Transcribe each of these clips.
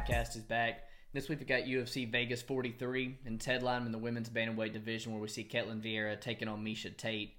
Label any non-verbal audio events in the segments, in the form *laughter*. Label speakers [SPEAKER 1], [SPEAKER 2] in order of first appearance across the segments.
[SPEAKER 1] podcast is back. This week we got UFC Vegas 43 and Ted Lyman in the women's bantamweight division where we see Ketlen Vieira taking on Miesha Tate.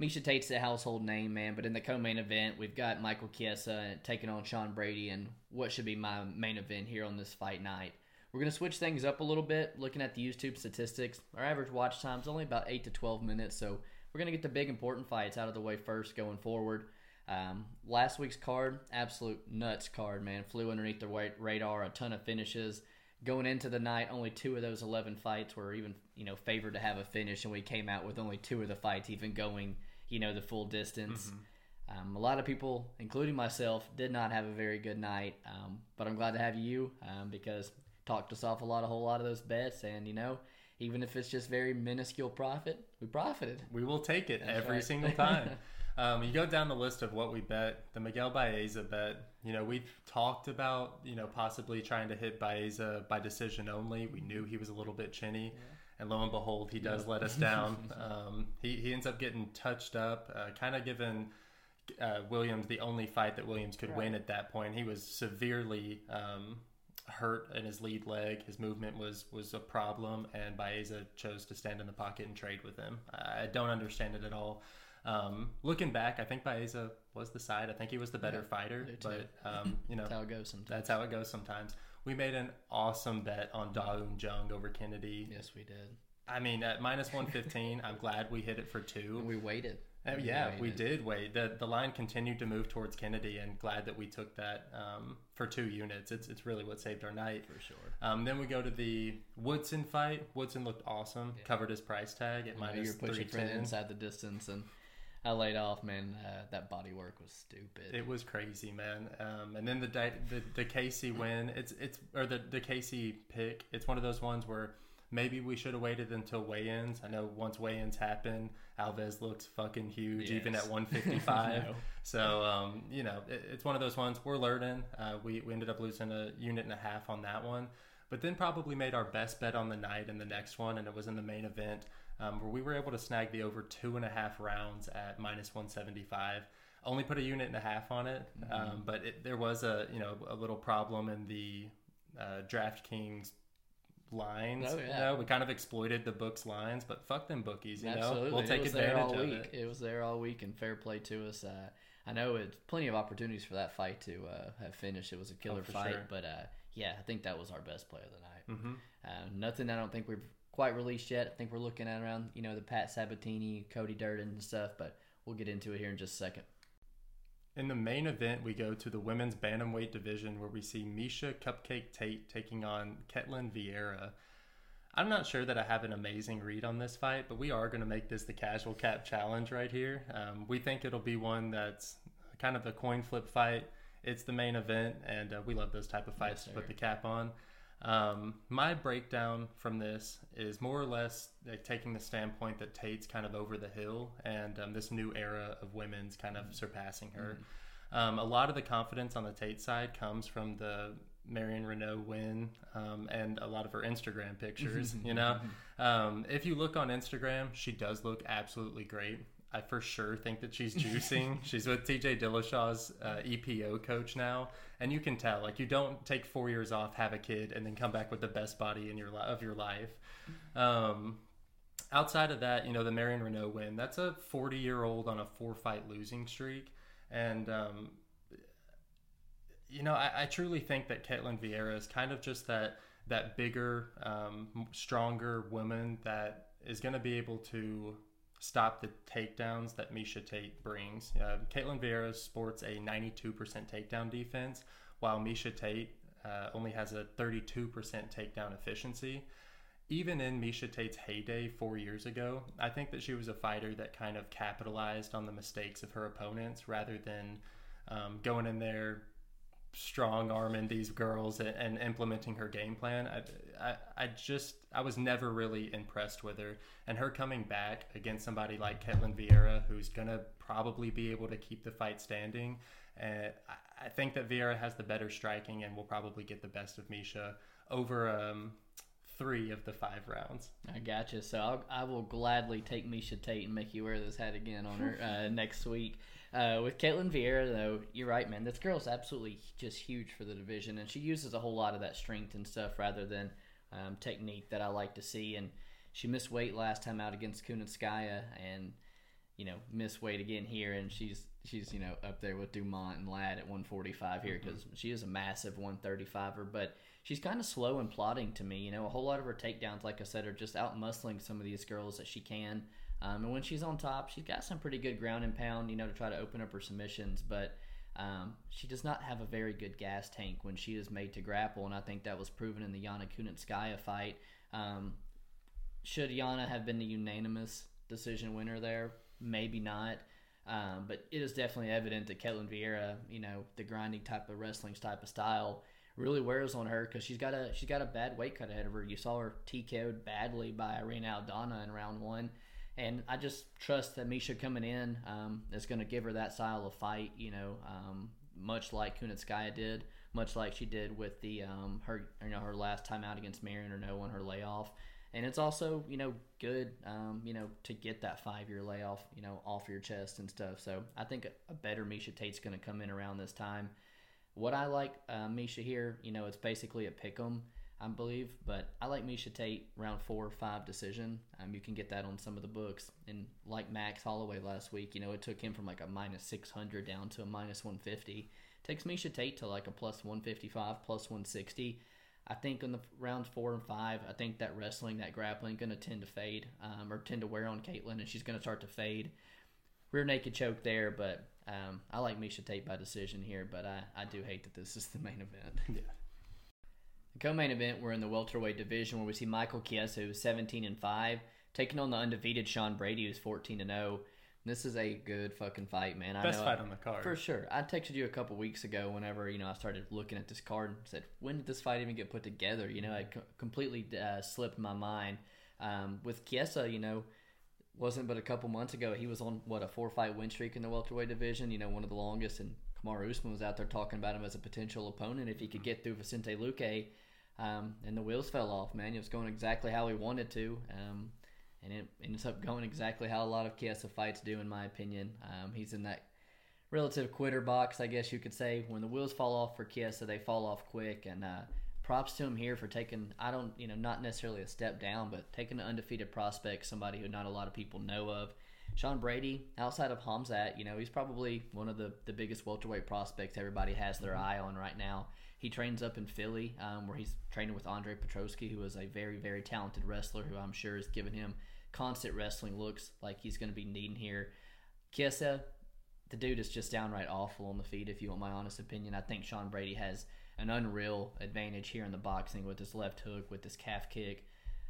[SPEAKER 1] Miesha Tate's a household name, man, but in the co-main event we've got Michael Chiesa taking on Sean Brady and what should be my main event here on this fight night. We're going to switch things up a little bit, looking at the YouTube statistics. Our average watch time is only about 8 to 12 minutes, so we're going to get the big important fights out of the way first going forward. Um, last week's card, absolute nuts card, man. Flew underneath the radar, a ton of finishes. Going into the night, only two of those 11 fights were even, you know, favored to have a finish, and we came out with only two of the fights even going, you know, the full distance. Mm-hmm. Um, a lot of people, including myself, did not have a very good night, um, but I'm glad to have you um, because talked us off a lot, a whole lot of those bets, and you know, even if it's just very minuscule profit, we profited.
[SPEAKER 2] We will take it That's every right. single time. *laughs* Um, you go down the list of what we bet. The Miguel Baeza bet. You know, we talked about you know possibly trying to hit Baeza by decision only. We knew he was a little bit chinny, yeah. and lo and behold, he does yeah. let us down. *laughs* um, he he ends up getting touched up, uh, kind of given. Uh, Williams the only fight that Williams could right. win at that point. He was severely um, hurt in his lead leg. His movement was was a problem, and Baeza chose to stand in the pocket and trade with him. I don't understand it at all. Um, looking back, I think Baeza was the side. I think he was the better yeah, fighter, but *clears throat* um, you know
[SPEAKER 1] that's how it goes sometimes.
[SPEAKER 2] That's how it goes sometimes. We made an awesome bet on Da Un Jung over Kennedy.
[SPEAKER 1] Yes, we did.
[SPEAKER 2] I mean, at minus one fifteen, I'm glad we hit it for two.
[SPEAKER 1] We waited.
[SPEAKER 2] Uh, yeah, we, we did wait. the The line continued to move towards Kennedy, and glad that we took that um, for two units. It's it's really what saved our night
[SPEAKER 1] for sure.
[SPEAKER 2] Um, then we go to the Woodson fight. Woodson looked awesome. Yeah. Covered his price tag at minus
[SPEAKER 1] You're pushing for inside the distance and I laid off, man. Uh, that body work was stupid.
[SPEAKER 2] It was crazy, man. Um, and then the, the the Casey *laughs* win, it's it's or the the Casey pick. It's one of those ones where maybe we should have waited until weigh-ins. I know once weigh-ins happen, Alves looks fucking huge, yes. even at *laughs* 155. no. So um, you know, it, it's one of those ones we're learning. Uh, we we ended up losing a unit and a half on that one, but then probably made our best bet on the night in the next one, and it was in the main event um, where we were able to snag the over two and a half rounds at minus 175. Only put a unit and a half on it, mm-hmm. um, but it, there was a you know a little problem in the uh, DraftKings lines. Oh, yeah. You know, we kind of exploited the books lines, but fuck them bookies. You Absolutely. know, we'll take advantage of
[SPEAKER 1] week. it. It was there all week, and fair play to us. Uh, I know it's plenty of opportunities for that fight to uh, have finished. It was a killer oh, fight, sure. but uh, yeah, I think that was our best play of the night. Mm-hmm. Uh, nothing I don't think we've quite released yet. I think we're looking at around you know the Pat Sabatini, Cody Durden and stuff, but we'll get into it here in just a second.
[SPEAKER 2] In the main event, we go to the women's bantamweight division where we see Miesha Cupcake Tate taking on Ketlen Vieira. I'm not sure that I have an amazing read on this fight, but we are going to make this the casual cap challenge right here. Um, we think it'll be one that's kind of a coin flip fight. It's the main event, and uh, we love those type of fights yes, to put the cap on. Um, my breakdown from this is more or less like, taking the standpoint that Tate's kind of over the hill and um, this new era of women's kind of surpassing her. Mm-hmm. Um, a lot of the confidence on the Tate side comes from the Marion Reneau win um, and a lot of her Instagram pictures. you know, um, if you look on Instagram, she does look absolutely great. I for sure think that she's *laughs* juicing. she's with TJ Dillashaw's uh, EPO coach now, and you can tell. Like you don't take four years off, have a kid, and then come back with the best body in your li- of your life. Um, outside of that, you know the Marion Reneau win. That's a 40 year old on a four fight losing streak, and um, you know I, I, truly think that Ketlen Vieira is kind of just that that bigger, um, stronger woman that is going to be able to stop the takedowns that Miesha Tate brings. Uh, Ketlen Vieira sports a 92% takedown defense, while Miesha Tate uh, only has a 32% takedown efficiency. Even in Miesha Tate's heyday four years ago, I think that she was a fighter that kind of capitalized on the mistakes of her opponents rather than um, going in there strong arming these girls and, and, implementing her game plan. I, I, I just I was never really impressed with her, and her coming back against somebody like Ketlen Vieira, who's gonna probably be able to keep the fight standing. And I, I think that Vieira has the better striking and will probably get the best of Miesha over um, three of the five rounds.
[SPEAKER 1] I gotcha. So I'll, I will gladly take Miesha Tate and make you wear this hat again on her uh, *laughs* next week. Uh, with Ketlen Vieira, though, you're right, man. This girl's absolutely just huge for the division, and she uses a whole lot of that strength and stuff rather than um, technique that I like to see. And she missed weight last time out against Kunitskaya, and you know missed weight again here, and she's she's you know up there with Dumont and Ladd at 145 here because mm-hmm. she is a massive 135er, but she's kind of slow and plodding to me. You know, a whole lot of her takedowns, like I said, are just out muscling some of these girls that she can. Um, and when she's on top, she's got some pretty good ground and pound, you know, to try to open up her submissions. But um, she does not have a very good gas tank when she is made to grapple, and I think that was proven in the Yana Kunitskaya fight. Um, should Yana have been the unanimous decision winner there? Maybe not. Um, but it is definitely evident that Ketlen Vieira, you know, the grinding type of wrestling type of style, really wears on her because she's got a she's got a bad weight cut ahead of her. You saw her TKO'd badly by Irene Aldana in round one, and I just trust that Miesha coming in um, is going to give her that style of fight. You know, um, much like Kunitskaya did, much like she did with the um, her you know her last time out against Marion Reneau on her layoff. And it's also you know good um, you know to get that five year layoff you know off your chest and stuff. So I think a, better Miesha Tate's going to come in around this time. What I like uh, Miesha here, you know, it's basically a pick 'em. I believe. But I like Miesha Tate round four or five decision. Um, you can get that on some of the books. And like Max Holloway last week, you know, it took him from like a minus 600 down to a minus 150. takes Miesha Tate to like a plus 155, plus 160. I think in the rounds four and five, I think that wrestling, that grappling, going to tend to fade um, or tend to wear on Ketlen, and she's going to start to fade. Rear naked choke there, but um, I like Miesha Tate by decision here, but I, I do hate that this is the main event. *laughs*
[SPEAKER 2] Yeah.
[SPEAKER 1] Co-main event, we're in the welterweight division where we see Michael Chiesa, who's 17 and five, taking on the undefeated Sean Brady, who's 14 and 0. This is a good fucking fight, man.
[SPEAKER 2] Best fight I, on the card
[SPEAKER 1] for sure. I texted you a couple weeks ago whenever you know I started looking at this card and said, "When did this fight even get put together?" You know, it co- completely uh, slipped my mind. Um, with Chiesa, you know, wasn't but a couple months ago he was on what a four fight win streak in the welterweight division. You know, one of the longest, and Kamaru Usman was out there talking about him as a potential opponent if he could get through Vicente Luque um, and the wheels fell off, man. It was going exactly how he wanted to. Um, and it ends up going exactly how a lot of Chiesa fights do, in my opinion. Um, he's in that relative quitter box, I guess you could say. When the wheels fall off for Chiesa, they fall off quick. And uh, props to him here for taking, I don't, you know, not necessarily a step down, but taking an undefeated prospect, somebody who not a lot of people know of. Sean Brady, outside of Khamzat, you know, he's probably one of the, the biggest welterweight prospects everybody has their eye on right now. He trains up in Philly, um, where he's training with Andre Petroski, who is a very, very talented wrestler who I'm sure has given him constant wrestling looks like he's going to be needing here. Chiesa, the dude is just downright awful on the feet, if you want my honest opinion. I think Sean Brady has an unreal advantage here in the boxing with his left hook, with his calf kick.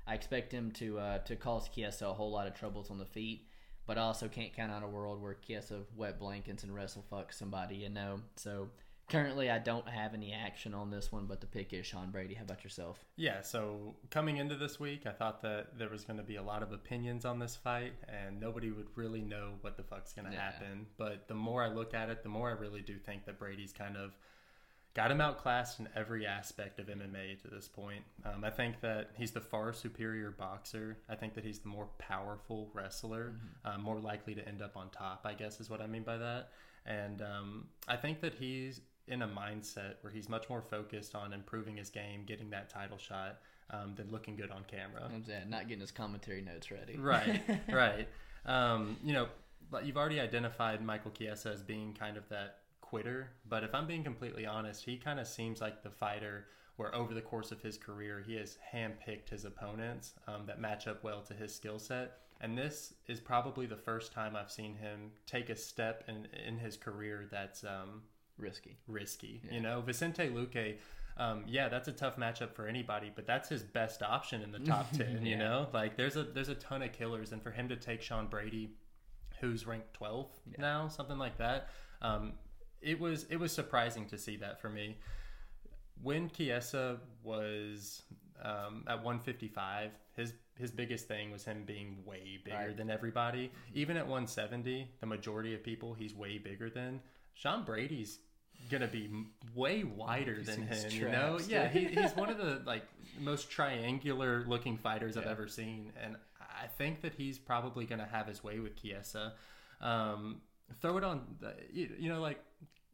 [SPEAKER 1] I expect him to uh, to cause Chiesa a whole lot of troubles on the feet, but I also can't count on a world where Chiesa wet blankets and wrestle fuck somebody, you know. So Currently, I don't have any action on this one, but the pick is Sean Brady. How about yourself?
[SPEAKER 2] Yeah, so coming into this week, I thought that there was going to be a lot of opinions on this fight, and nobody would really know what the fuck's going to yeah. happen. But the more I look at it, the more I really do think that Brady's kind of got him outclassed in every aspect of MMA to this point. Um, I think that he's the far superior boxer. I think that he's the more powerful wrestler, mm-hmm. uh, more likely to end up on top, I guess is what I mean by that. And um, I think that he's in a mindset where he's much more focused on improving his game, getting that title shot, um, than looking good on camera.
[SPEAKER 1] not getting his commentary notes ready.
[SPEAKER 2] Right, *laughs* right. Um, you know, but you've already identified Michael Chiesa as being kind of that quitter, but if I'm being completely honest, he kind of seems like the fighter where over the course of his career he has handpicked his opponents um, that match up well to his skill set. And this is probably the first time I've seen him take a step in in his career that's um,
[SPEAKER 1] risky.
[SPEAKER 2] Risky. Yeah. You know, Vicente Luque. Um, yeah, that's a tough matchup for anybody, but that's his best option in the top *laughs* ten. yeah. You know, like there's a there's a ton of killers, and for him to take Sean Brady, who's ranked 12th yeah. now, something like that, um, it was it was surprising to see that for me. When Chiesa was um, at 155, his his biggest thing was him being way bigger right. than everybody. Even at 170, the majority of people he's way bigger than. Sean Brady's gonna be way wider than him. You know, yeah, he, he's one of *laughs* the like most triangular looking fighters I've ever seen, and I think that he's probably gonna have his way with Chiesa. Um, throw it on, the, you, you know, like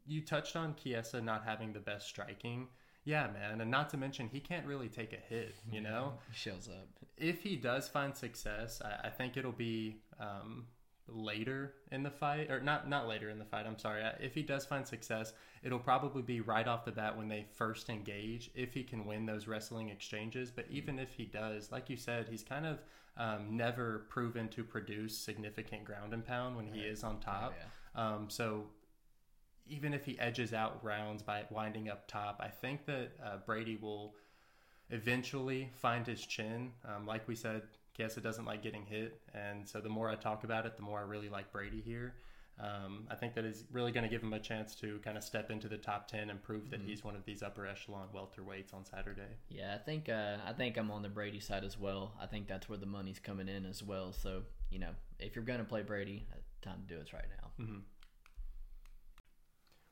[SPEAKER 2] you touched on Chiesa not having the best striking. Yeah, man, and not to mention he can't really take a hit. You know,
[SPEAKER 1] He shows up.
[SPEAKER 2] if he does find success, I, I think it'll be um, later in the fight, or not not later in the fight. I'm sorry. If he does find success, it'll probably be right off the bat when they first engage. If he can win those wrestling exchanges, but even if he does, like you said, he's kind of um, never proven to produce significant ground and pound when he
[SPEAKER 1] Right.
[SPEAKER 2] is on top.
[SPEAKER 1] Oh, yeah.
[SPEAKER 2] Um, so even if he edges out rounds by winding up top, I think that uh, Brady will eventually find his chin. Um, like we said, Chiesa doesn't like getting hit, and so the more I talk about it, the more I really like Brady here. Um, I think that is really going to give him a chance to kind of step into the top ten and prove that he's one of these upper echelon welterweights on Saturday.
[SPEAKER 1] Yeah, I think uh, I think I'm on the Brady side as well. I think that's where the money's coming in as well. So you know, if you're gonna play Brady, uh, time to do it right now.
[SPEAKER 2] hmm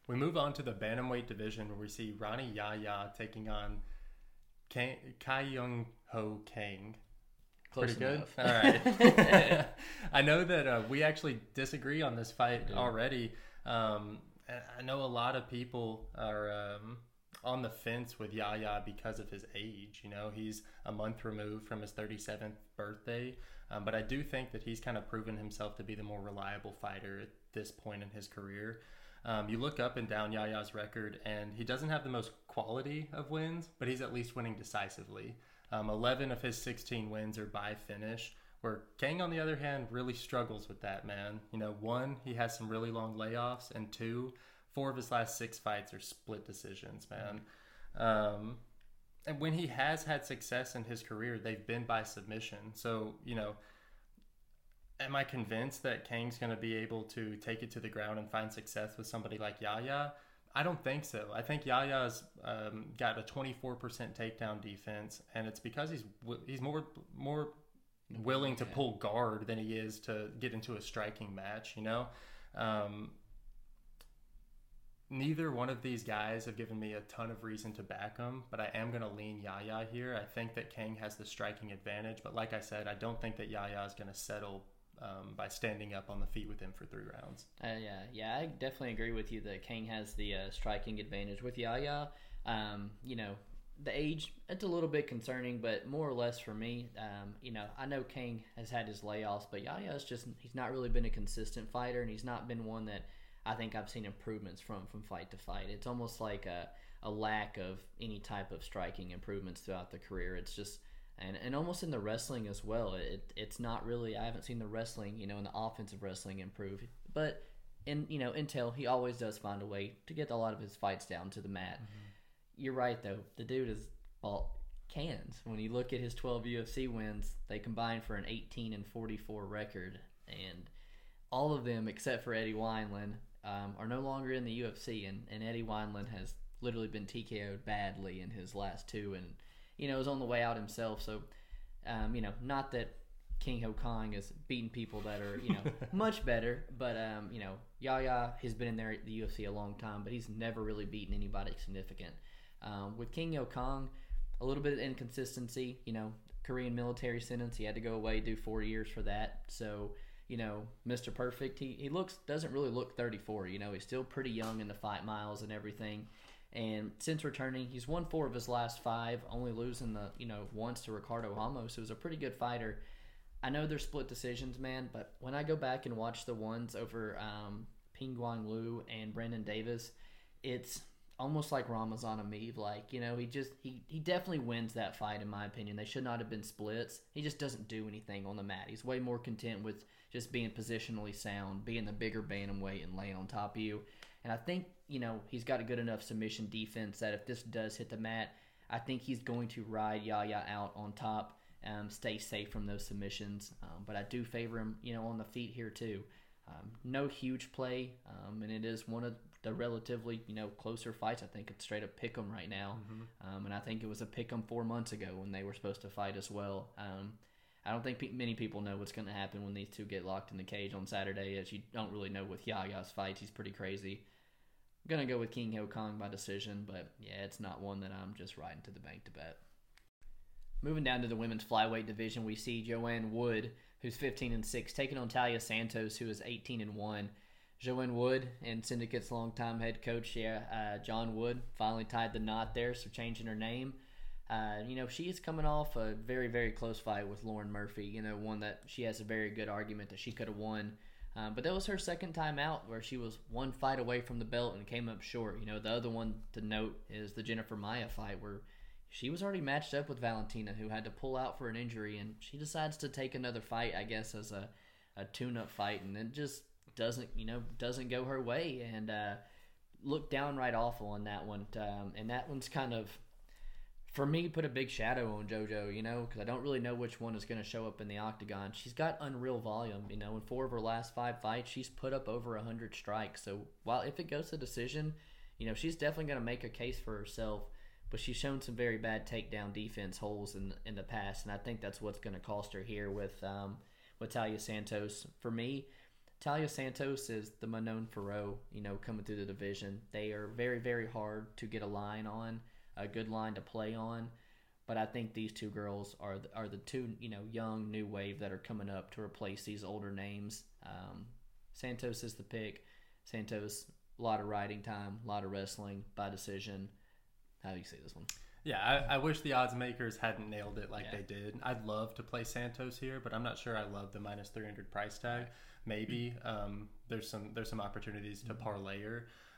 [SPEAKER 2] We move on to the bantamweight division where we see Rani Yahya taking on Kang, Kai Young Ho Kang.
[SPEAKER 1] Close
[SPEAKER 2] Pretty good. All right. *laughs* *laughs* I know that uh, we actually disagree on this fight
[SPEAKER 1] do.
[SPEAKER 2] already. Um, I know a lot of people are um, on the fence with Yahya because of his age. You know, he's a month removed from his 37th birthday. Um, but I do think that he's kind of proven himself to be the more reliable fighter at this point in his career. Um, you look up and down Yahya's record, and he doesn't have the most quality of wins, but he's at least winning decisively. Um, 11 of his 16 wins are by finish, where Kang, on the other hand, really struggles with that, man. You know, one, he has some really long layoffs, and two, four of his last six fights are split decisions, man. Um, and when he has had success in his career, they've been by submission. So, you know, am I convinced that Kang's going to be able to take it to the ground and find success with somebody like Yahya? I don't think so. I think Yahya's um, got a 24% takedown defense, and it's because he's he's more more willing to pull guard than he is to get into a striking match. You know, um, neither one of these guys have given me a ton of reason to back them, but I am going to lean Yahya here. I think that Kang has the striking advantage, but like I said, I don't think that Yahya is going to settle um, by standing up on the feet with him for three rounds.
[SPEAKER 1] Uh, yeah, yeah, I definitely agree with you that Kang has the uh, striking advantage with Yahya. Um, you know, the age it's a little bit concerning, but more or less for me, um, you know, I know King has had his layoffs, but Yahya's just he's not really been a consistent fighter, and he's not been one that I think I've seen improvements from from fight to fight. It's almost like a a lack of any type of striking improvements throughout the career. It's just and and almost in the wrestling as well. It it's not really. I haven't seen the wrestling, you know, in the offensive wrestling improve, but in you know Intel, he always does find a way to get a lot of his fights down to the mat. You're right though. The dude is well cans. When you look at his 12 UFC wins, they combine for an 18 and 44 record, and all of them except for Eddie Wineland um, are no longer in the UFC, and, and Eddie Wineland has literally been TKO'd badly in his last two, and you know is on the way out himself. So, um, you know, not that King Ho Kong is beating people that are you know *laughs* much better, but um, you know Yahya has been in there at the UFC a long time, but he's never really beaten anybody significant. Um, with King Ho Kong, a little bit of inconsistency. You know, Korean military sentence. He had to go away, do four years for that. So you know, Mr. Perfect, he, he looks doesn't really look 34. You know, he's still pretty young in the fight miles and everything. And since returning, he's won four of his last five, only losing the you know once to Ricardo Ramos, who's a pretty good fighter. I know they're split decisions, man, but when I go back and watch the ones over um, Ping Guang Lu and Brandon Davis, it's almost like Ramazan Emeev. Like, you know, he just, he, he definitely wins that fight, in my opinion. They should not have been splits. He just doesn't do anything on the mat. He's way more content with just being positionally sound, being the bigger bantamweight and laying on top of you. And I think, you know, he's got a good enough submission defense that if this does hit the mat, I think he's going to ride Yahya out on top, um, stay safe from those submissions. Um, but I do favor him, you know, on the feet here too. Um, no huge play, um, and it is one of the relatively, you know, closer fights. I think it's straight up pick 'em right now, um, and I think it was a pick 'em four months ago when they were supposed to fight as well. Um, I don't think pe- many people know what's going to happen when these two get locked in the cage on Saturday, as you don't really know with Yahya's fights. He's pretty crazy. I'm gonna go with King Ho Kong by decision, but yeah, it's not one that I'm just riding to the bank to bet. Moving down to the women's flyweight division, we see Joanne Wood, who's 15 and 6, taking on Taila Santos, who is 18 and 1. Joanne Wood and Syndicate's longtime head coach, yeah, uh, John Wood, finally tied the knot there, so changing her name. Uh, you know, she is coming off a very, very close fight with Lauren Murphy. You know, one that she has a very good argument that she could have won. Um, but that was her second time out where she was one fight away from the belt and came up short. You know, the other one to note is the Jennifer Maia fight where she was already matched up with Valentina, who had to pull out for an injury, and she decides to take another fight, I guess, as a, a tune-up fight, and it just doesn't, you know, doesn't go her way, and uh, looked downright awful on that one. Um, and that one's kind of, for me, put a big shadow on JoJo, you know, because I don't really know which one is going to show up in the octagon. She's got unreal volume, you know. In four of her last five fights, she's put up over hundred strikes. So while if it goes to decision, you know, she's definitely going to make a case for herself but she's shown some very bad takedown defense holes in in the past, and I think that's what's going to cost her here with um, with Taila Santos. For me, Taila Santos is the Manon Fiorot, you know, coming through the division. They are very very hard to get a line on, a good line to play on. But I think these two girls are are the two you know young new wave that are coming up to replace these older names. Um, Santos is the pick. Santos, a lot of riding time, a lot of wrestling by decision. How do you see this one?
[SPEAKER 2] Yeah, I, I, wish the odds makers hadn't nailed it like yeah. they did. I'd love to play Santos here, but I'm not sure I love the minus 300 price tag. Maybe um, there's some there's some opportunities to mm-hmm.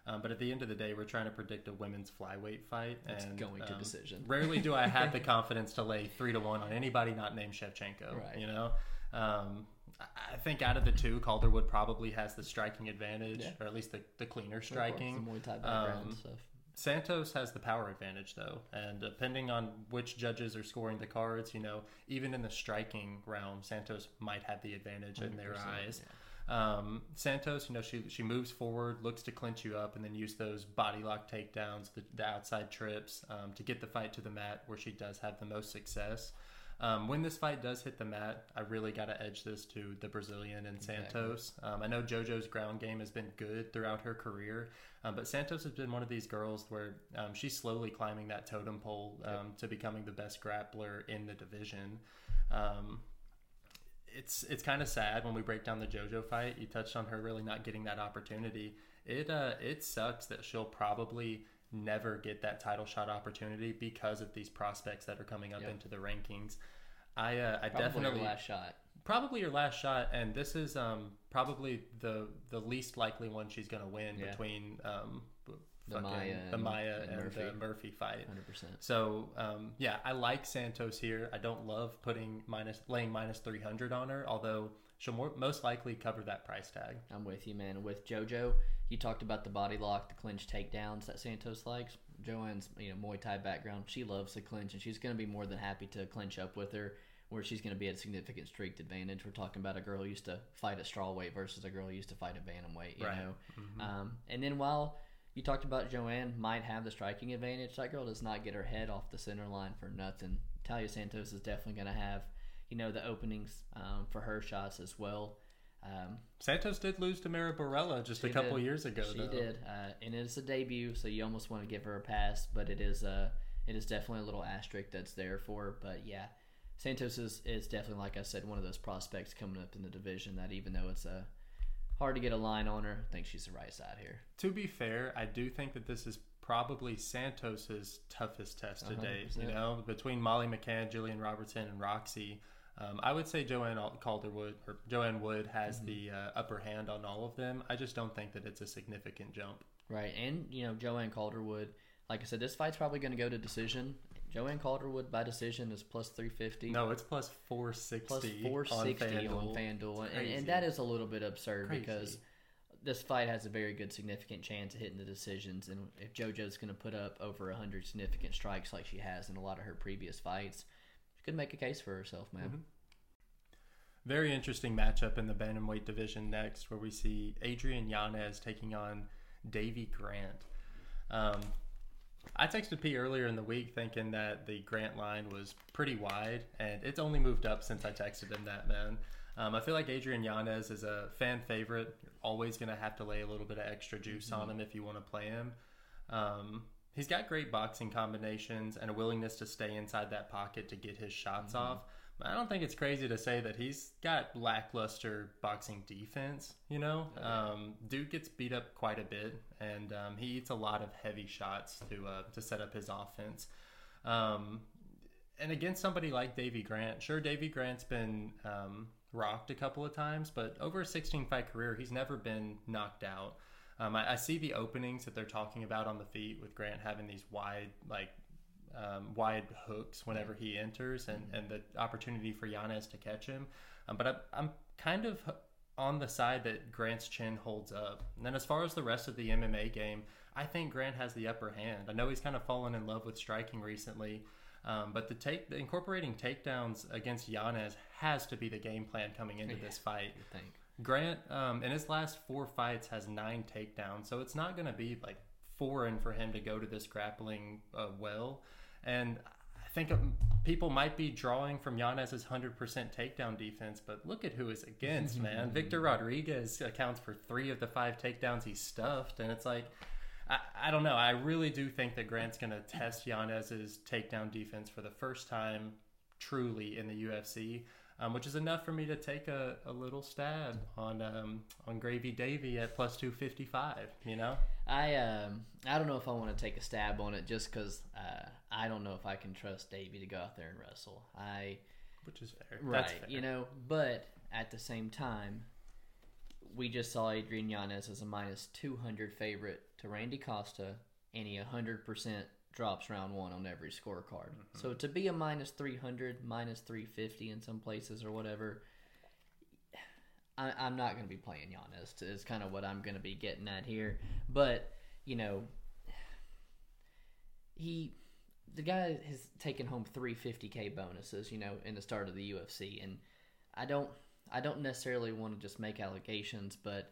[SPEAKER 2] Um, but at the end of the day, we're trying to predict a women's flyweight fight,
[SPEAKER 1] it's
[SPEAKER 2] and
[SPEAKER 1] going to um, decision. *laughs*
[SPEAKER 2] rarely do I have the *laughs* confidence to lay three to one on anybody not named Shevchenko. Right. You know, um, I think out of the two, Calderwood probably has the striking advantage, yeah. or at least the, the cleaner striking.
[SPEAKER 1] Muay Thai background um, stuff.
[SPEAKER 2] Santos has the power advantage though, and depending on which judges are scoring the cards, you know, even in the striking realm, Santos might have the advantage in their eyes. Yeah. Um, Santos, you know, she she moves forward, looks to clinch you up, and then use those body lock takedowns, the, the outside trips, um, to get the fight to the mat where she does have the most success. Um, when this fight does hit the mat, I really got to edge this to the Brazilian and Santos. Um, I know JoJo's ground game has been good throughout her career, um, but Santos has been one of these girls where um, she's slowly climbing that totem pole yep. Um, to becoming the best grappler in the division. It's it's kind of sad when we break down the JoJo fight. You touched on her really not getting that opportunity. It uh, it sucks that she'll probably never get that title shot opportunity because of these prospects that are coming up yep. into the rankings. I uh, I
[SPEAKER 1] probably
[SPEAKER 2] definitely
[SPEAKER 1] last shot.
[SPEAKER 2] Probably your last shot, and this is um probably the the least likely one she's going to win yeah. between um
[SPEAKER 1] the Maia,
[SPEAKER 2] the Maia and, and, Murphy. the Murphy fight.
[SPEAKER 1] Hundred percent.
[SPEAKER 2] So um, yeah, I like Santos here. I don't love putting minus laying minus three hundred on her, although she'll more, most likely cover that price tag.
[SPEAKER 1] I'm with you, man. With JoJo, you talked about the body lock, the clinch takedowns that Santos likes. Joanne's you know Muay Thai background, she loves the clinch, and she's going to be more than happy to clinch up with her. Where she's going to be at a significant streak advantage. We're talking about a girl who used to fight at strawweight versus a girl who used to fight at bantamweight. You
[SPEAKER 2] right.
[SPEAKER 1] know,
[SPEAKER 2] mm-hmm.
[SPEAKER 1] um, and then while you talked about Joanne might have the striking advantage. That girl does not get her head off the center line for nothing. Taila Santos is definitely going to have, you know, the openings um, for her shots as well. Um,
[SPEAKER 2] Santos did lose to Mara Borella just a couple
[SPEAKER 1] did.
[SPEAKER 2] years ago. Though.
[SPEAKER 1] She
[SPEAKER 2] though.
[SPEAKER 1] did, uh, and it's a debut, so you almost want to give her a pass, but it is a it is definitely a little asterisk that's there for. Her. But yeah, Santos is, is definitely, like I said, one of those prospects coming up in the division that even though it's a hard to get a line on her. I think she's the right side here.
[SPEAKER 2] To be fair, I do think that this is probably Santos's toughest test to 100%. date. You know, between Molly McCann, Jillian Robertson, and Roxy. Um, I would say Joanne Calderwood or Joanne Wood has mm-hmm. the uh, upper hand on all of them. I just don't think that it's a significant jump.
[SPEAKER 1] Right, and you know Joanne Calderwood. Like I said, this fight's probably going to go to decision. Joanne Calderwood by decision is plus 350.
[SPEAKER 2] No, it's plus 460.
[SPEAKER 1] Plus 460 on FanDuel, on FanDuel. And, and, that is a little bit absurd Crazy. because this fight has a very good significant chance of hitting the decisions. And if JoJo's going to put up over 100 significant strikes like she has in a lot of her previous fights, she could make a case for herself, man. Mm-hmm.
[SPEAKER 2] Very interesting matchup in the bantamweight division next, where we see Adrian Yanez taking on Davey Grant. Um, I texted P earlier in the week thinking that the Grant line was pretty wide, and it's only moved up since I texted him that, man. Um, I feel like Adrian Yanez is a fan favorite. You're always going to have to lay a little bit of extra juice mm-hmm. on him if you want to play him. Um, he's got great boxing combinations and a willingness to stay inside that pocket to get his shots mm-hmm. off. I don't think it's crazy to say that he's got lackluster boxing defense. You know, oh, um, Duke gets beat up quite a bit, and um, he eats a lot of heavy shots to uh, to set up his offense. Um, and against somebody like Davey Grant, sure, Davey Grant's been um, rocked a couple of times, but over a 16 fight career, he's never been knocked out. Um, I, I see the openings that they're talking about on the feet with Grant having these wide, like um, wide hooks whenever he enters and, and the opportunity for Yanez to catch him. Um, but I, I'm kind of on the side that Grant's chin holds up. And then as far as the rest of the MMA game, I think Grant has the upper hand. I know he's kind of fallen in love with striking recently. Um, but the take the incorporating takedowns against Yanez has to be the game plan coming into yeah, this fight. Grant um, in his last four fights has nine takedowns, so it's not going to be like foreign for him to go to this grappling uh, well. And I think um, people might be drawing from Yanez's 100% takedown defense, but look at who is against, *laughs* man. Victor Rodriguez accounts for three of the five takedowns he stuffed. And it's like, I, I don't know. I really do think that Grant's going to test Yanez's takedown defense for the first time truly in the UFC um, which is enough for me to take a, a little stab on um, on Gravy Davey at plus two fifty five. You know,
[SPEAKER 1] I um, I don't know if I want to take a stab on it just because uh, I don't know if I can trust Davey to go out there and wrestle. I
[SPEAKER 2] which is fair,
[SPEAKER 1] right?
[SPEAKER 2] Fair.
[SPEAKER 1] You know, but at the same time, we just saw Adrian Yanez as a minus two hundred favorite to Randy Costa, and he hundred percent drops round one on every scorecard. Mm-hmm. So to be a minus 300, minus 350 in some places or whatever, I, am not going to be playing Yanez. Is kind of what I'm going to be getting at here. But you know, he the guy has taken home 350k bonuses. You know, in the start of the UFC, and I don't I don't necessarily want to just make allegations, but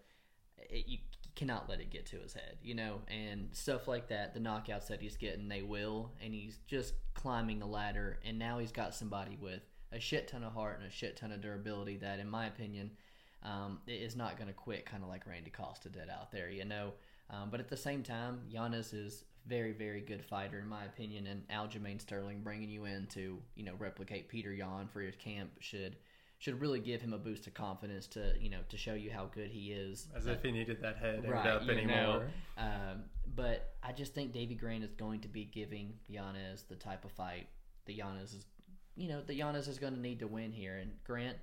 [SPEAKER 1] it, you cannot let it get to his head, you know, and stuff like that. The knockouts that he's getting, they will, and he's just climbing the ladder. And now he's got somebody with a shit ton of heart and a shit ton of durability that, in my opinion, um, is not going to quit, kind of like Randy Costa did out there, you know. Um, but at the same time, Yanez is very, very good fighter in my opinion, and Aljamain Sterling bringing you in to, you know, replicate Petr Yan for his camp should should really give him a boost of confidence to you know to show you how good he is.
[SPEAKER 2] As if he needed that head right, up anymore.
[SPEAKER 1] Um, but I just think Davey Grant is going to be giving Yanez the type of fight that Yanez is, you know, that Yanez is going to need to win here. And Grant,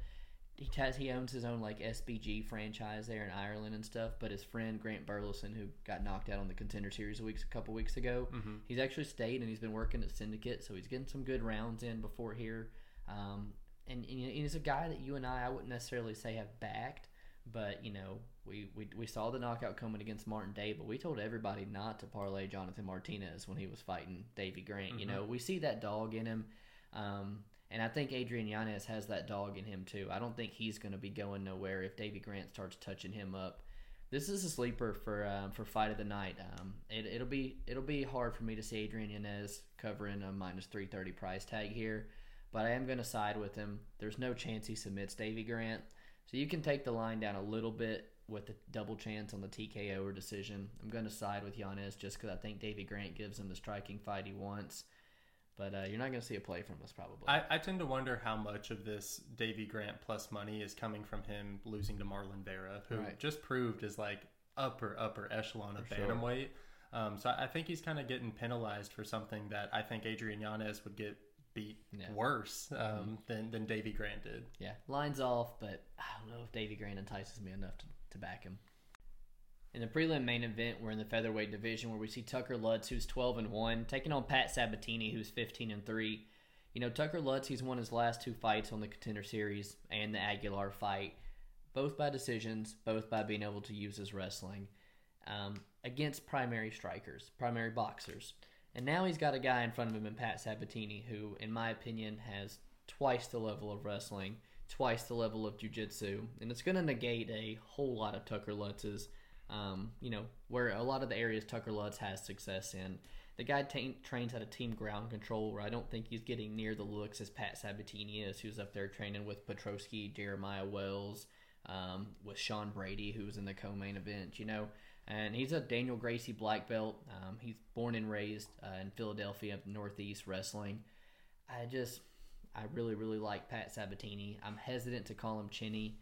[SPEAKER 1] he has he owns his own like SBG franchise there in Ireland and stuff. But his friend Grant Burleson, who got knocked out on the Contender Series a weeks a couple weeks ago, mm-hmm. he's actually stayed and he's been working at Syndicate, so he's getting some good rounds in before here. Um, and, and he's a guy that you and I, I wouldn't necessarily say have backed, but you know, we, we, we saw the knockout coming against Martin Day, but we told everybody not to parlay Jonathan Martinez when he was fighting Davey Grant. Mm-hmm. You know, we see that dog in him. Um, and I think Adrian Yanez has that dog in him too. I don't think he's going to be going nowhere if Davey Grant starts touching him up. This is a sleeper for um, for fight of the night. Um, it, will be it'll be hard for me to see Adrian Yanez covering a minus three thirty price tag here but I am going to side with him. There's no chance he submits Davey Grant. So you can take the line down a little bit with the double chance on the TKO or decision. I'm going to side with Yanez just because I think Davey Grant gives him the striking fight he wants. But uh, you're not going to see a play from us probably.
[SPEAKER 2] I, I, tend to wonder how much of this Davey Grant plus money is coming from him losing to Marlon Vera, who right. just proved is like upper upper echelon of bantamweight. Sure. Um, so I think he's kind of getting penalized for something that I think Adrian Yanez would get beat yeah. worse um, mm-hmm. than than Davey Grant did.
[SPEAKER 1] Yeah, lines off, but I don't know if Davey Grant entices me enough to, to back him. In the prelim main event, we're in the featherweight division where we see Tucker Lutz, who's 12 and one, taking on Pat Sabatini, who's 15 and three. You know, Tucker Lutz, he's won his last two fights on the Contender Series and the Aguilar fight, both by decisions, both by being able to use his wrestling um, against primary strikers, primary boxers. And now he's got a guy in front of him in Pat Sabatini, who, in my opinion, has twice the level of wrestling, twice the level of jiu-jitsu, and it's going to negate a whole lot of Tucker Lutz's, um, you know, where a lot of the areas Tucker Lutz has success in. the guy t- trains at a team ground control where I don't think he's getting near the looks as Pat Sabatini is, who's up there training with Petroski, Jeremiah Wells, um, with Sean Brady, who was in the co-main event, you know. And he's a Daniel Gracie black belt. Um, he's born and raised uh, in Philadelphia, Northeast Wrestling. I just, I really, really like Pat Sabatini. I'm hesitant to call him Chinny.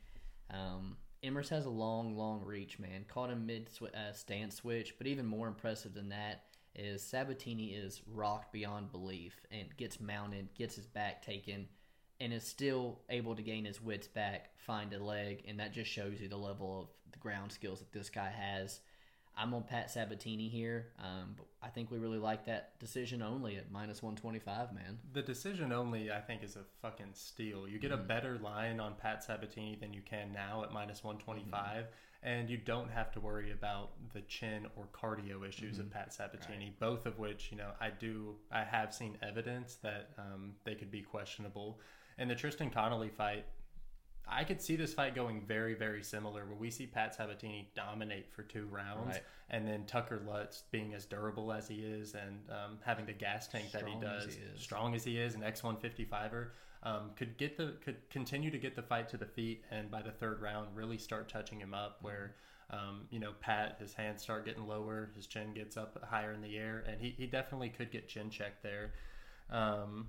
[SPEAKER 1] Um, Emmers has a long, long reach, man. Caught him mid uh, stance switch, but even more impressive than that is Sabatini is rocked beyond belief and gets mounted, gets his back taken, and is still able to gain his wits back, find a leg, and that just shows you the level of the ground skills that this guy has. I'm on Pat Sabatini here, um, but I think we really like that decision only at minus 125, man.
[SPEAKER 2] The decision only, I think, is a fucking steal. You get mm-hmm. a better line on Pat Sabatini than you can now at minus 125, mm-hmm. and you don't have to worry about the chin or cardio issues mm-hmm. of Pat Sabatini, right. both of which, you know, I do, I have seen evidence that um, they could be questionable. In the Tristan Connelly fight, I could see this fight going very, very similar, where we see Pat Sabatini dominate for two rounds, right. and then Tucker Lutz being as durable as he is and um, having the gas tank strong that he does, he strong as he is, an X one fifty fiver, um, could get the could continue to get the fight to the feet, and by the third round, really start touching him up. Where um, you know Pat, his hands start getting lower, his chin gets up higher in the air, and he, he definitely could get chin check there. Um,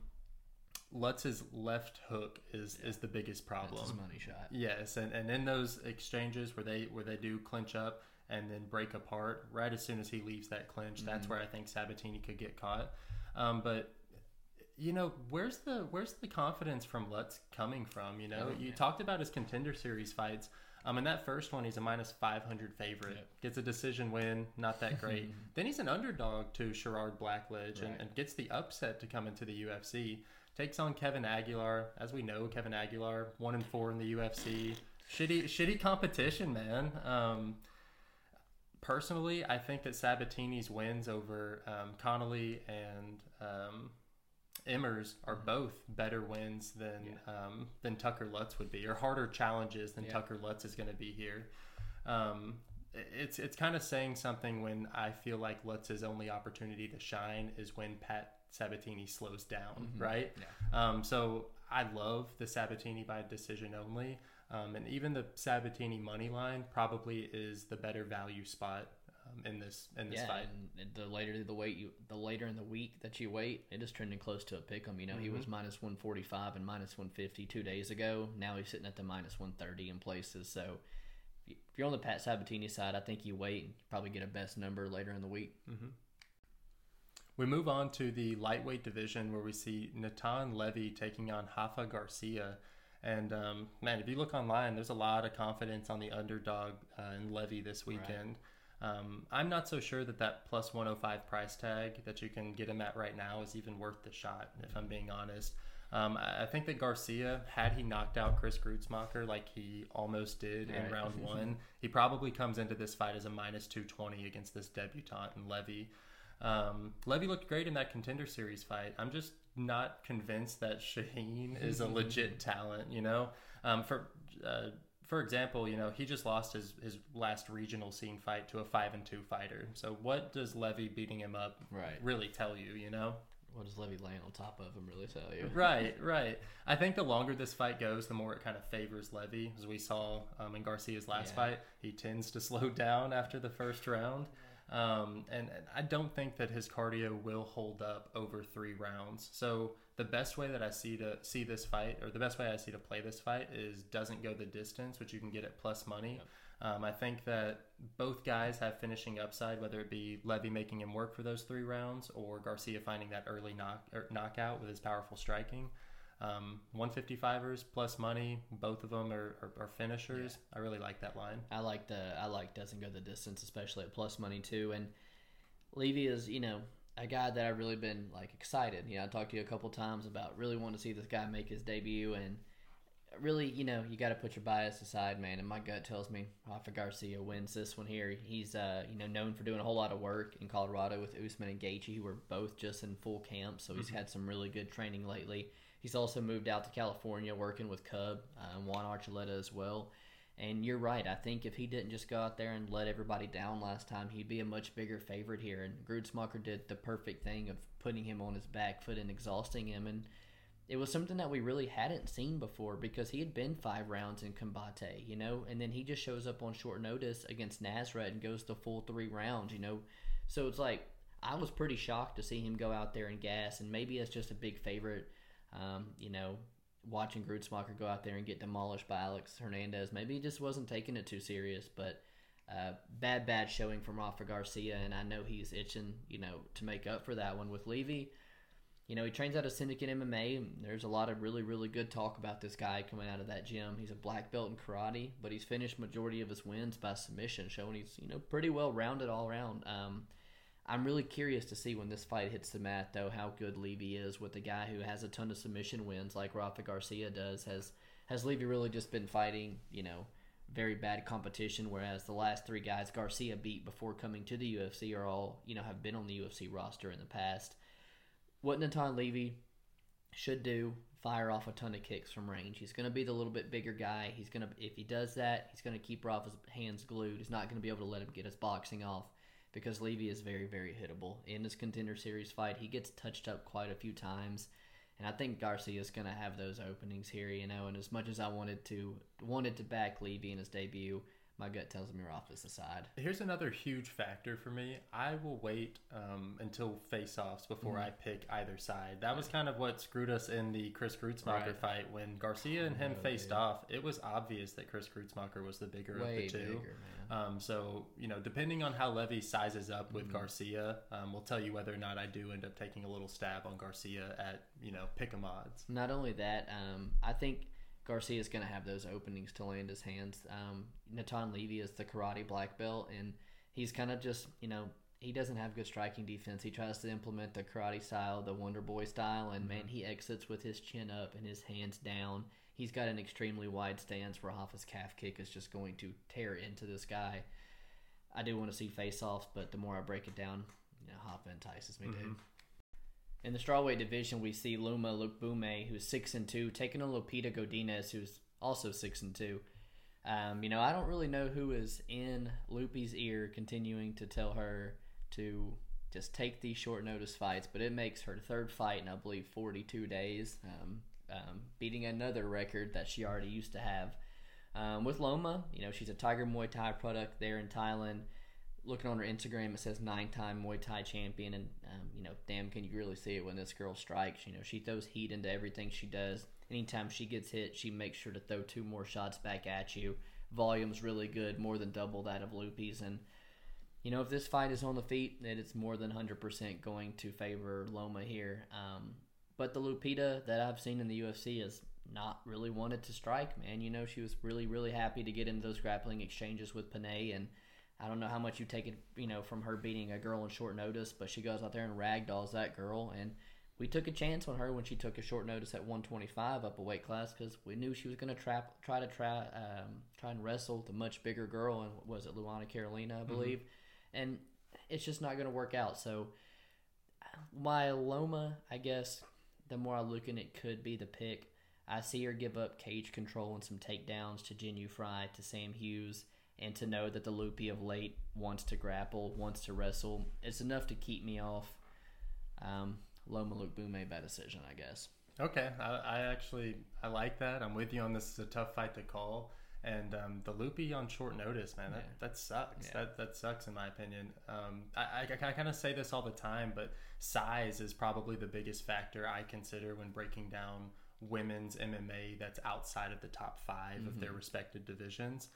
[SPEAKER 2] Lutz's left hook is yeah. is the biggest problem.
[SPEAKER 1] That's money shot.
[SPEAKER 2] Yes, and, and in those exchanges where they where they do clinch up and then break apart, right as soon as he leaves that clinch, mm-hmm. that's where I think Sabatini could get caught. Um, but you know, where's the where's the confidence from Lutz coming from? You know, oh, you talked about his contender series fights. Um, in that first one, he's a minus 500 favorite. Yep. Gets a decision win, not that great. *laughs* then he's an underdog to Sherrard Blackledge right. and, and, gets the upset to come into the UFC takes on Kevin Aguilar. As we know, Kevin Aguilar one and four in the UFC. Shitty, shitty competition, man. Um, personally, I think that Sabatini's wins over um, Connelly and um, Emmers are both better wins than yeah. um, than Tucker Lutz would be, or harder challenges than yeah. Tucker Lutz is going to be here. Um, it's it's kind of saying something when I feel like Lutz's only opportunity to shine is when Pat Sabatini slows down, mm-hmm. right? Yeah. Um, so I love the Sabatini by decision only, um, and even the Sabatini money line probably is the better value spot um, in this in this
[SPEAKER 1] yeah,
[SPEAKER 2] fight.
[SPEAKER 1] And the later the wait you the later in the week that you wait, it is trending close to a pick 'em. You know, mm-hmm. he was minus one forty five and minus one fifty two days ago. Now he's sitting at the minus one thirty in places. So if you're on the Pat Sabatini side, I think you wait and probably get a best number later in the week.
[SPEAKER 2] Mm-hmm. We move on to the lightweight division where we see Natan Levy taking on Rafa Garcia. And um, man, if you look online, there's a lot of confidence on the underdog uh, in Levy this weekend. Right. Um, I'm not so sure that that plus 105 price tag that you can get him at right now is even worth the shot, if I'm being honest. Um, I think that Garcia, had he knocked out Chris Gruetzemacher like he almost did right. in round *laughs* one, he probably comes into this fight as a minus 220 against this debutant in Levy. Um, Levy looked great in that contender series fight. I'm just not convinced that Shaheen is a legit talent. You know, um, for uh, for example, you know he just lost his his last regional scene fight to a five and two fighter. So what does Levy beating him up
[SPEAKER 1] right.
[SPEAKER 2] really tell you? You know.
[SPEAKER 1] What does Levy laying on top of him really tell you?
[SPEAKER 2] right, right. I think the longer this fight goes, the more it kind of favors Levy. As we saw um, in Garcia's last yeah. fight, he tends to slow down after the first round. Um, and, and, I don't think that his cardio will hold up over three rounds. So the best way that I see to see this fight, or the best way I see to play this fight, is doesn't go the distance, which you can get at plus money. Yep. Um, I think that both guys have finishing upside, whether it be Levy making him work for those three rounds or Garcia finding that early knock knockout with his powerful striking. Um, 155ers plus money, both of them are, are, are finishers. Yeah. I really like that line.
[SPEAKER 1] I like the I like doesn't go the distance, especially at plus money too. And Levy is you know a guy that I've really been like excited. You know, I talked to you a couple times about really wanting to see this guy make his debut, and really, you know, you got to put your bias aside, man. And my gut tells me Rafa Garcia wins this one here. He's uh, you know known for doing a whole lot of work in Colorado with Usman and Gaethje, who were both just in full camp, so he's mm-hmm. had some really good training lately. He's also moved out to California working with Cub uh, and Juan Archuleta as well. And you're right. I think if he didn't just go out there and let everybody down last time, he'd be a much bigger favorite here. And Gruetzemacher did the perfect thing of putting him on his back foot and exhausting him. And it was something that we really hadn't seen before because he had been five rounds in Combate, you know, and then he just shows up on short notice against Nasrat and goes the full three rounds, you know. So it's like I was pretty shocked to see him go out there and gas, and maybe it's just a big favorite, um, you know, watching Gruetzemacher go out there and get demolished by Alex Hernandez. Maybe he just wasn't taking it too serious, but uh, bad, bad showing from Rafa Garcia, and I know he's itching, you know, to make up for that one with Levy you know, he trains out of Syndicate MMA. There's a lot of really, really good talk about this guy coming out of that gym. He's a black belt in karate, but he's finished majority of his wins by submission, showing he's you know pretty well rounded all around. Um, I'm really curious to see when this fight hits the mat, though, how good Levy is with a guy who has a ton of submission wins like Rafa Garcia does. Has has Levy really just been fighting, you know, very bad competition? Whereas the last three guys Garcia beat before coming to the UFC are all, you know, have been on the UFC roster in the past what Natan Levy should do fire off a ton of kicks from range. He's going to be the little bit bigger guy. He's going to if he does that, he's going to keep Rafa's hands glued. He's not going to be able to let him get his boxing off because Levy is very very hittable. In this contender series fight, he gets touched up quite a few times. And I think Garcia is going to have those openings here, you know. And as much as I wanted to wanted to back Levy in his debut, my gut tells me Rothfuss aside.
[SPEAKER 2] Here's another huge factor for me. I will wait um, until face-offs before mm-hmm. I pick either side. That was kind of what screwed us in the Chris Gruetzemacher right. fight when Garcia and him oh, faced off. It was obvious that Chris Gruetzemacher was the bigger Way of the two. Bigger, um, so you know, depending on how Levy sizes up with mm-hmm. Garcia, um, will tell you whether or not I do end up taking a little stab on Garcia at you know pick 'em odds.
[SPEAKER 1] Not only that, um, I think Garcia is going to have those openings to land his hands. Um, Natan Levy is the karate black belt, and he's kind of just, you know, he doesn't have good striking defense. He tries to implement the karate style, the Wonder Boy style, and man, mm-hmm. he exits with his chin up and his hands down. He's got an extremely wide stance where Rafa's calf kick is just going to tear into this guy. I do want to see face offs, but the more I break it down, you know, Hoffa entices me, mm-hmm. dude. In the strawweight division, we see Loma Lookboonmee, who's six and two, taking on Lupita Godinez, who's also six and two. Um, you know, I don't really know who is in Loopy's ear, continuing to tell her to just take these short notice fights, but it makes her third fight in I believe 42 days, um, um, beating another record that she already used to have. Um, with Loma, you know, she's a Tiger Muay Thai product there in Thailand looking on her Instagram, it says nine-time Muay Thai champion, and um, you know, damn, can you really see it when this girl strikes? You know, she throws heat into everything she does. Anytime she gets hit, she makes sure to throw two more shots back at you. Volume's really good, more than double that of Loopy's, and you know, if this fight is on the feet, then it's more than 100% going to favor Loma here. Um, but the Lupita that I've seen in the UFC has not really wanted to strike, man. You know, she was really, really happy to get into those grappling exchanges with Penne and I don't know how much you take it, you know, from her beating a girl in short notice, but she goes out there and ragdolls that girl. And we took a chance on her when she took a short notice at 125 up a weight class because we knew she was going to trap, try to try, um, try and wrestle the much bigger girl. And was it Luana Carolina, I mm-hmm. believe? Mm-hmm. And it's just not going to work out. So my Loma, I guess, the more I look in it, could be the pick. I see her give up cage control and some takedowns to Jinh Yu Frey, to Sam Hughes and to know that the loopy of late wants to grapple, wants to wrestle, it's enough to keep me off um, Loma Lookboonmee by decision, I guess.
[SPEAKER 2] Okay, I, I, actually I like that. I'm with you on this. Is a tough fight to call, and um, the loopy on short notice, man, that, yeah. that sucks. Yeah. That that sucks in my opinion. Um, I, I, I kind of say this all the time, but size is probably the biggest factor I consider when breaking down women's MMA that's outside of the top 5 mm-hmm. of their mm-hmm. respected divisions.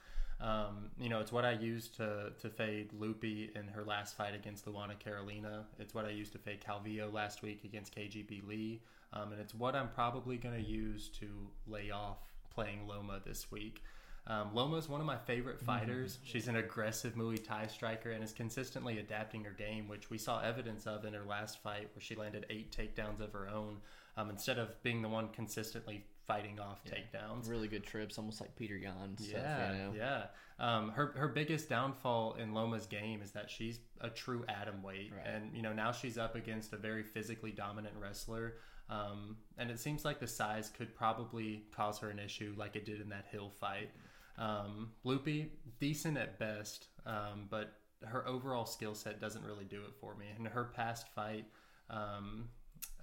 [SPEAKER 2] Um, you know, it's what I used to to fade Loopy in her last fight against Luana Carolina. It's what I used to fade Calvillo last week against KGB Lee, um, and it's what I'm probably going to use to lay off playing Loma this week. Um, Loma is one of my favorite mm-hmm. fighters. Mm-hmm. She's an aggressive Muay Thai striker and is consistently adapting her game, which we saw evidence of in her last fight, where she landed eight takedowns of her own. Um, instead of being the one consistently fighting off yeah. takedowns.
[SPEAKER 1] Really good trips, almost like Petr Yan.
[SPEAKER 2] Stuff, yeah, you know? yeah. Um, her her biggest downfall in Loma's game is that she's a true atom weight, right. and you know now she's up against a very physically dominant wrestler. Um, and it seems like the size could probably cause her an issue, like it did in that Hill fight. Um, Loopy, decent at best, um, but her overall skill set doesn't really do it for me. In her past fight, um,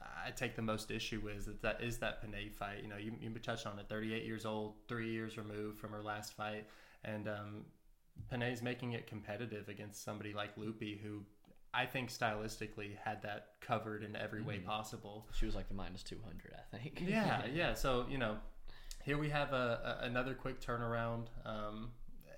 [SPEAKER 2] I take the most issue with is that is that Penne fight. You know, you, you touched on it. 38 years old, three years removed from her last fight, and um, Penne's making it competitive against somebody like Loopy, who I think stylistically had that covered in every way possible.
[SPEAKER 1] She was like the minus 200, I think.
[SPEAKER 2] Yeah, *laughs* yeah. So you know, here we have a, a another quick turnaround, um,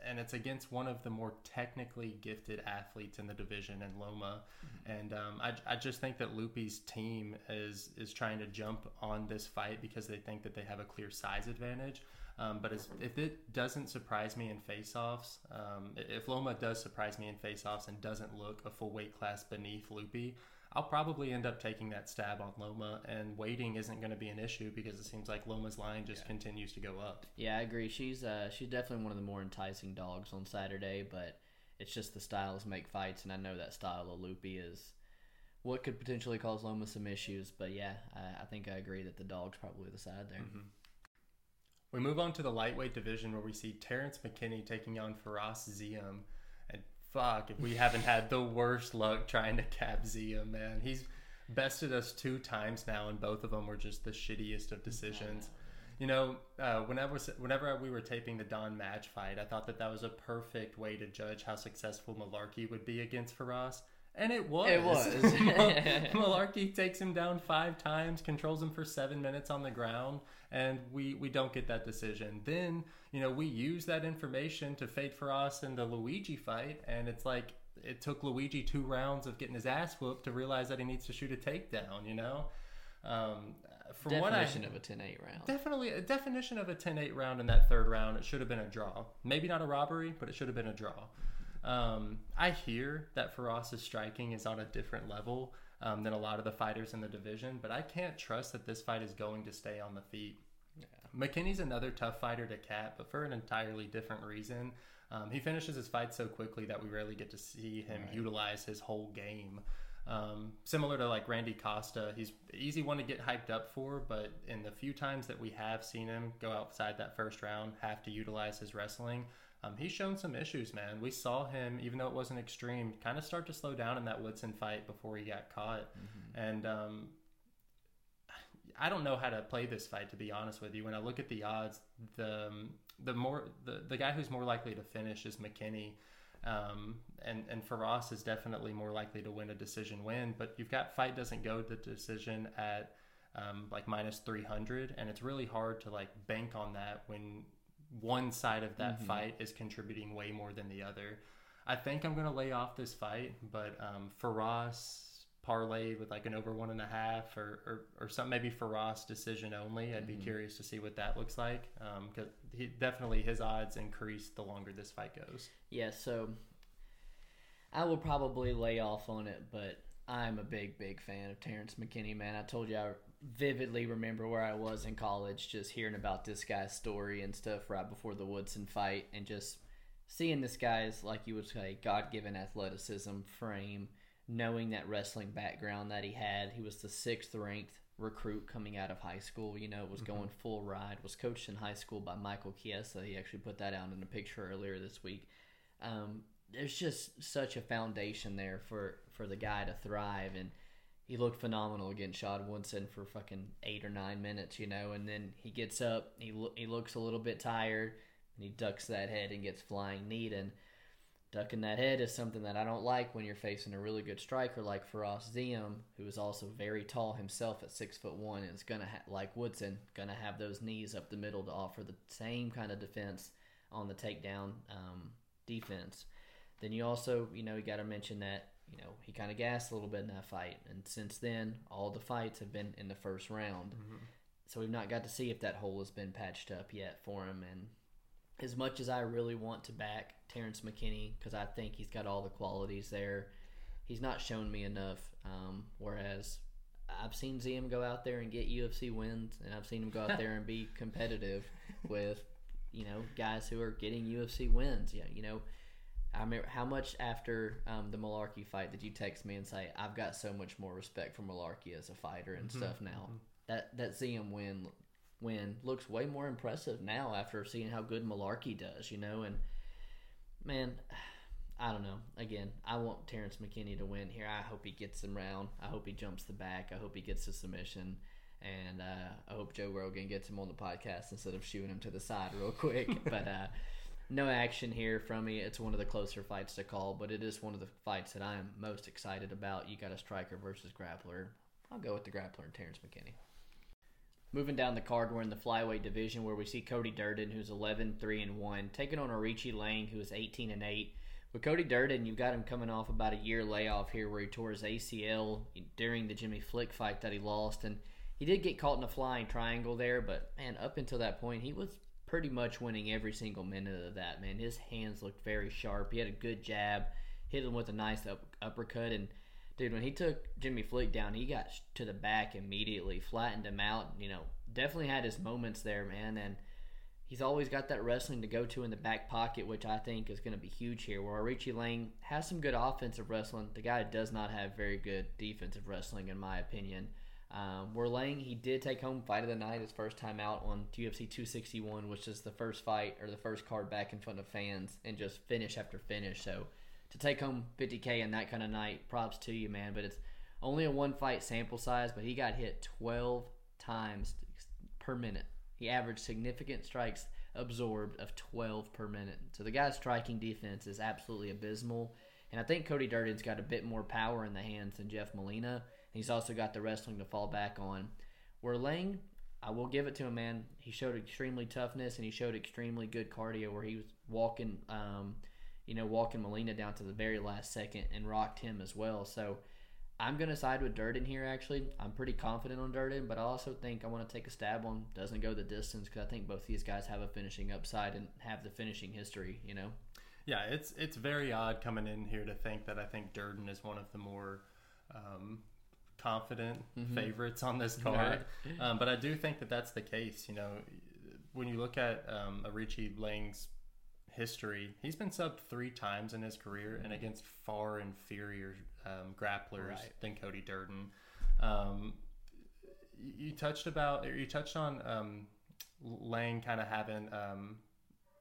[SPEAKER 2] and it's against one of the more technically gifted athletes in the division, in Loma. And um, I, I just think that Loopy's team is is trying to jump on this fight because they think that they have a clear size advantage. Um, but as, if it doesn't surprise me in face-offs, um, if Loma does surprise me in face-offs and doesn't look a full weight class beneath Loopy, I'll probably end up taking that stab on Loma, and waiting isn't going to be an issue because it seems like Loma's line just continues to go up.
[SPEAKER 1] Yeah, I agree. She's uh, she's definitely one of the more enticing dogs on Saturday, but it's just the styles make fights, and I know that style of Loopy is what could potentially cause Loma some issues. But yeah, I, I think I agree that the dog's probably the side there.
[SPEAKER 2] We move on to the lightweight division where we see Terrance McKinney taking on Farès Ziam. Fuck, if we haven't had the worst luck trying to cap Ziam, man. He's bested us two times now, and both of them were just the shittiest of decisions. You know, uh, whenever whenever we were taping the Don Madge fight, I thought that that was a perfect way to judge how successful Mullarkey would be against Farès. And it was.
[SPEAKER 1] It was. *laughs* *laughs*
[SPEAKER 2] Mullarkey takes him down five times, controls him for seven minutes on the ground, and we, we don't get that decision. Then, you know, we use that information to fade for us in the Luigi fight, and it's like it took Luigi two rounds of getting his ass whooped to realize that he needs to shoot a takedown, you know? Um, from what I
[SPEAKER 1] Definition of a 10-8 round.
[SPEAKER 2] Definitely a definition of a 10-8 round in that third round. It should have been a draw. Maybe not a robbery, but it should have been a draw. Um, I hear that Farès's striking is on a different level um, than a lot of the fighters in the division, but I can't trust that this fight is going to stay on the feet. McKinney's another tough fighter to cap, but for an entirely different reason. Um, he finishes his fight so quickly that we rarely get to see him utilize his whole game. Um, similar to like Randy Costa, he's easy one to get hyped up for, but in the few times that we have seen him go outside that first round, have to utilize his wrestling, um, he's shown some issues, man. We saw him, even though it wasn't extreme, kind of start to slow down in that Woodson fight before he got caught. And um, I don't know how to play this fight, to be honest with you. When I look at the odds, the um, the more the, the guy who's more likely to finish is McKinney. Um, and and Farès is definitely more likely to win a decision win, but you've got fight doesn't go to decision at um, like minus 300 and it's really hard to like bank on that when one side of that fight is contributing way more than the other i think i'm going to lay off this fight but um, Farès parlayed with like an over one and a half or, or, or some maybe Farès decision only. I'd be mm-hmm. curious to see what that looks like um, because he definitely his odds increase the longer this fight goes.
[SPEAKER 1] Yeah, so I will probably lay off on it, but I'm a big, big fan of Terrance McKinney, man. I told you I vividly remember where I was in college, just hearing about this guy's story and stuff right before the Woodson fight, and just seeing this guy's, like you would say, God given athleticism, frame, knowing that wrestling background that he had. He was the sixth ranked recruit coming out of high school, you know, was going full ride, was coached in high school by Michael Chiesa. He actually put that out in a picture earlier this week. Um, there's just such a foundation there for, for the guy to thrive. And he looked phenomenal against Shad Woodson for fucking eight or nine minutes, you know, and then he gets up, he, lo- he looks a little bit tired, and he ducks that head and gets flying kneed. And ducking that head is something that I don't like when you're facing a really good striker like Farès Ziam, who is also very tall himself at six foot one, and is gonna ha- like Woodson, gonna have those knees up the middle to offer the same kind of defense on the takedown um, defense. Then you also, you know, you got to mention that you know he kind of gassed a little bit in that fight, and since then all the fights have been in the first round. So we've not got to see if that hole has been patched up yet for him, and as much as I really want to back Terrance McKinney because I think he's got all the qualities there, he's not shown me enough. Um, whereas I've seen Ziam go out there and get UFC wins, and I've seen him go out there and be *laughs* competitive with, you know, guys who are getting UFC wins. Yeah, you know, I remember how much after um, the Mullarkey fight did you text me and say I've got so much more respect for Mullarkey as a fighter and stuff now. That that Ziam win win looks way more impressive now after seeing how good Mullarkey does, you know. And man, *sighs* I don't know. Again, I want Terrance McKinney to win here. I hope he gets him round. I hope he jumps the back. I hope he gets the submission. And uh, I hope Joe Rogan gets him on the podcast instead of shooing him to the side real quick. *laughs* but uh, no action here from me. It's one of the closer fights to call, but it is one of the fights that I am most excited about. You got a striker versus grappler. I'll go with the grappler and Terrance McKinney. Moving down the card, we're in the flyweight division where we see Cody Durden, who's 11 3 and 1, taking on Aoriqi Lang, who is 18 and 8. With Cody Durden, you've got him coming off about a year layoff here where he tore his ACL during the Jimmy Flick fight that he lost. And he did get caught in a flying triangle there, but man, up until that point, he was pretty much winning every single minute of that, man. His hands looked very sharp. He had a good jab, hit him with a nice up, uppercut. And dude, when he took Jimmy Flick down, he got to the back immediately, flattened him out. You know, definitely had his moments there, man. And he's always got that wrestling to go to in the back pocket, which I think is going to be huge here. Where Aoriqi Lang has some good offensive wrestling, the guy does not have very good defensive wrestling, in my opinion. Um, where Lang, he did take home fight of the night his first time out on UFC 261, which is the first fight or the first card back in front of fans, and just finish after finish. So to take home 50k in that kind of night, props to you, man. But it's only a one fight sample size, but he got hit 12 times per minute. He averaged significant strikes absorbed of 12 per minute. So the guy's striking defense is absolutely abysmal. And I think Cody Durden's got a bit more power in the hands than Jeff Molina. He's also got the wrestling to fall back on. Where Lang, I will give it to him, man. He showed extremely toughness and he showed extremely good cardio where he was walking, um, you know, walking Molina down to the very last second and rocked him as well. So I'm going to side with Durden here, actually. I'm pretty confident on Durden, but I also think I want to take a stab on doesn't go the distance because I think both these guys have a finishing upside and have the finishing history, you know?
[SPEAKER 2] Yeah, it's it's very odd coming in here to think that I think Durden is one of the more um, confident mm-hmm. favorites on this *laughs* card. Right. Um, but I do think that that's the case. You know, when you look at um, Aoriqi Lang's history, he's been subbed three times in his career and against far inferior um, grapplers right. than Cody Durden. Um, you touched about, you touched on um, Lang kind of having um,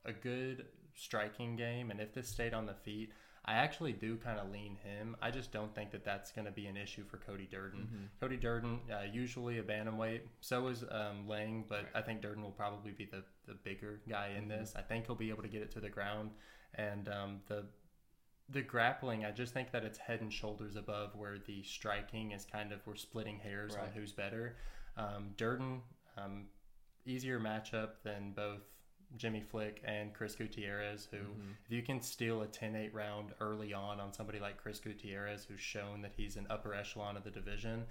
[SPEAKER 2] a good striking game, and if this stayed on the feet, I actually do kind of lean him. I just don't think that that's going to be an issue for Cody Durden. Mm-hmm. Cody Durden, uh, usually a bantamweight. So is um, Lang, but I think Durden will probably be the, the bigger guy in mm-hmm. this. I think he'll be able to get it to the ground. And um, the the grappling, I just think that it's head and shoulders above where the striking is kind of we're splitting hairs right. on who's better. Um, Durden, um, easier matchup than both Jimmy Flick and Chris Gutierrez, who, mm-hmm. if you can steal a 10 8 round early on on somebody like Chris Gutierrez, who's shown that he's an upper echelon of the division,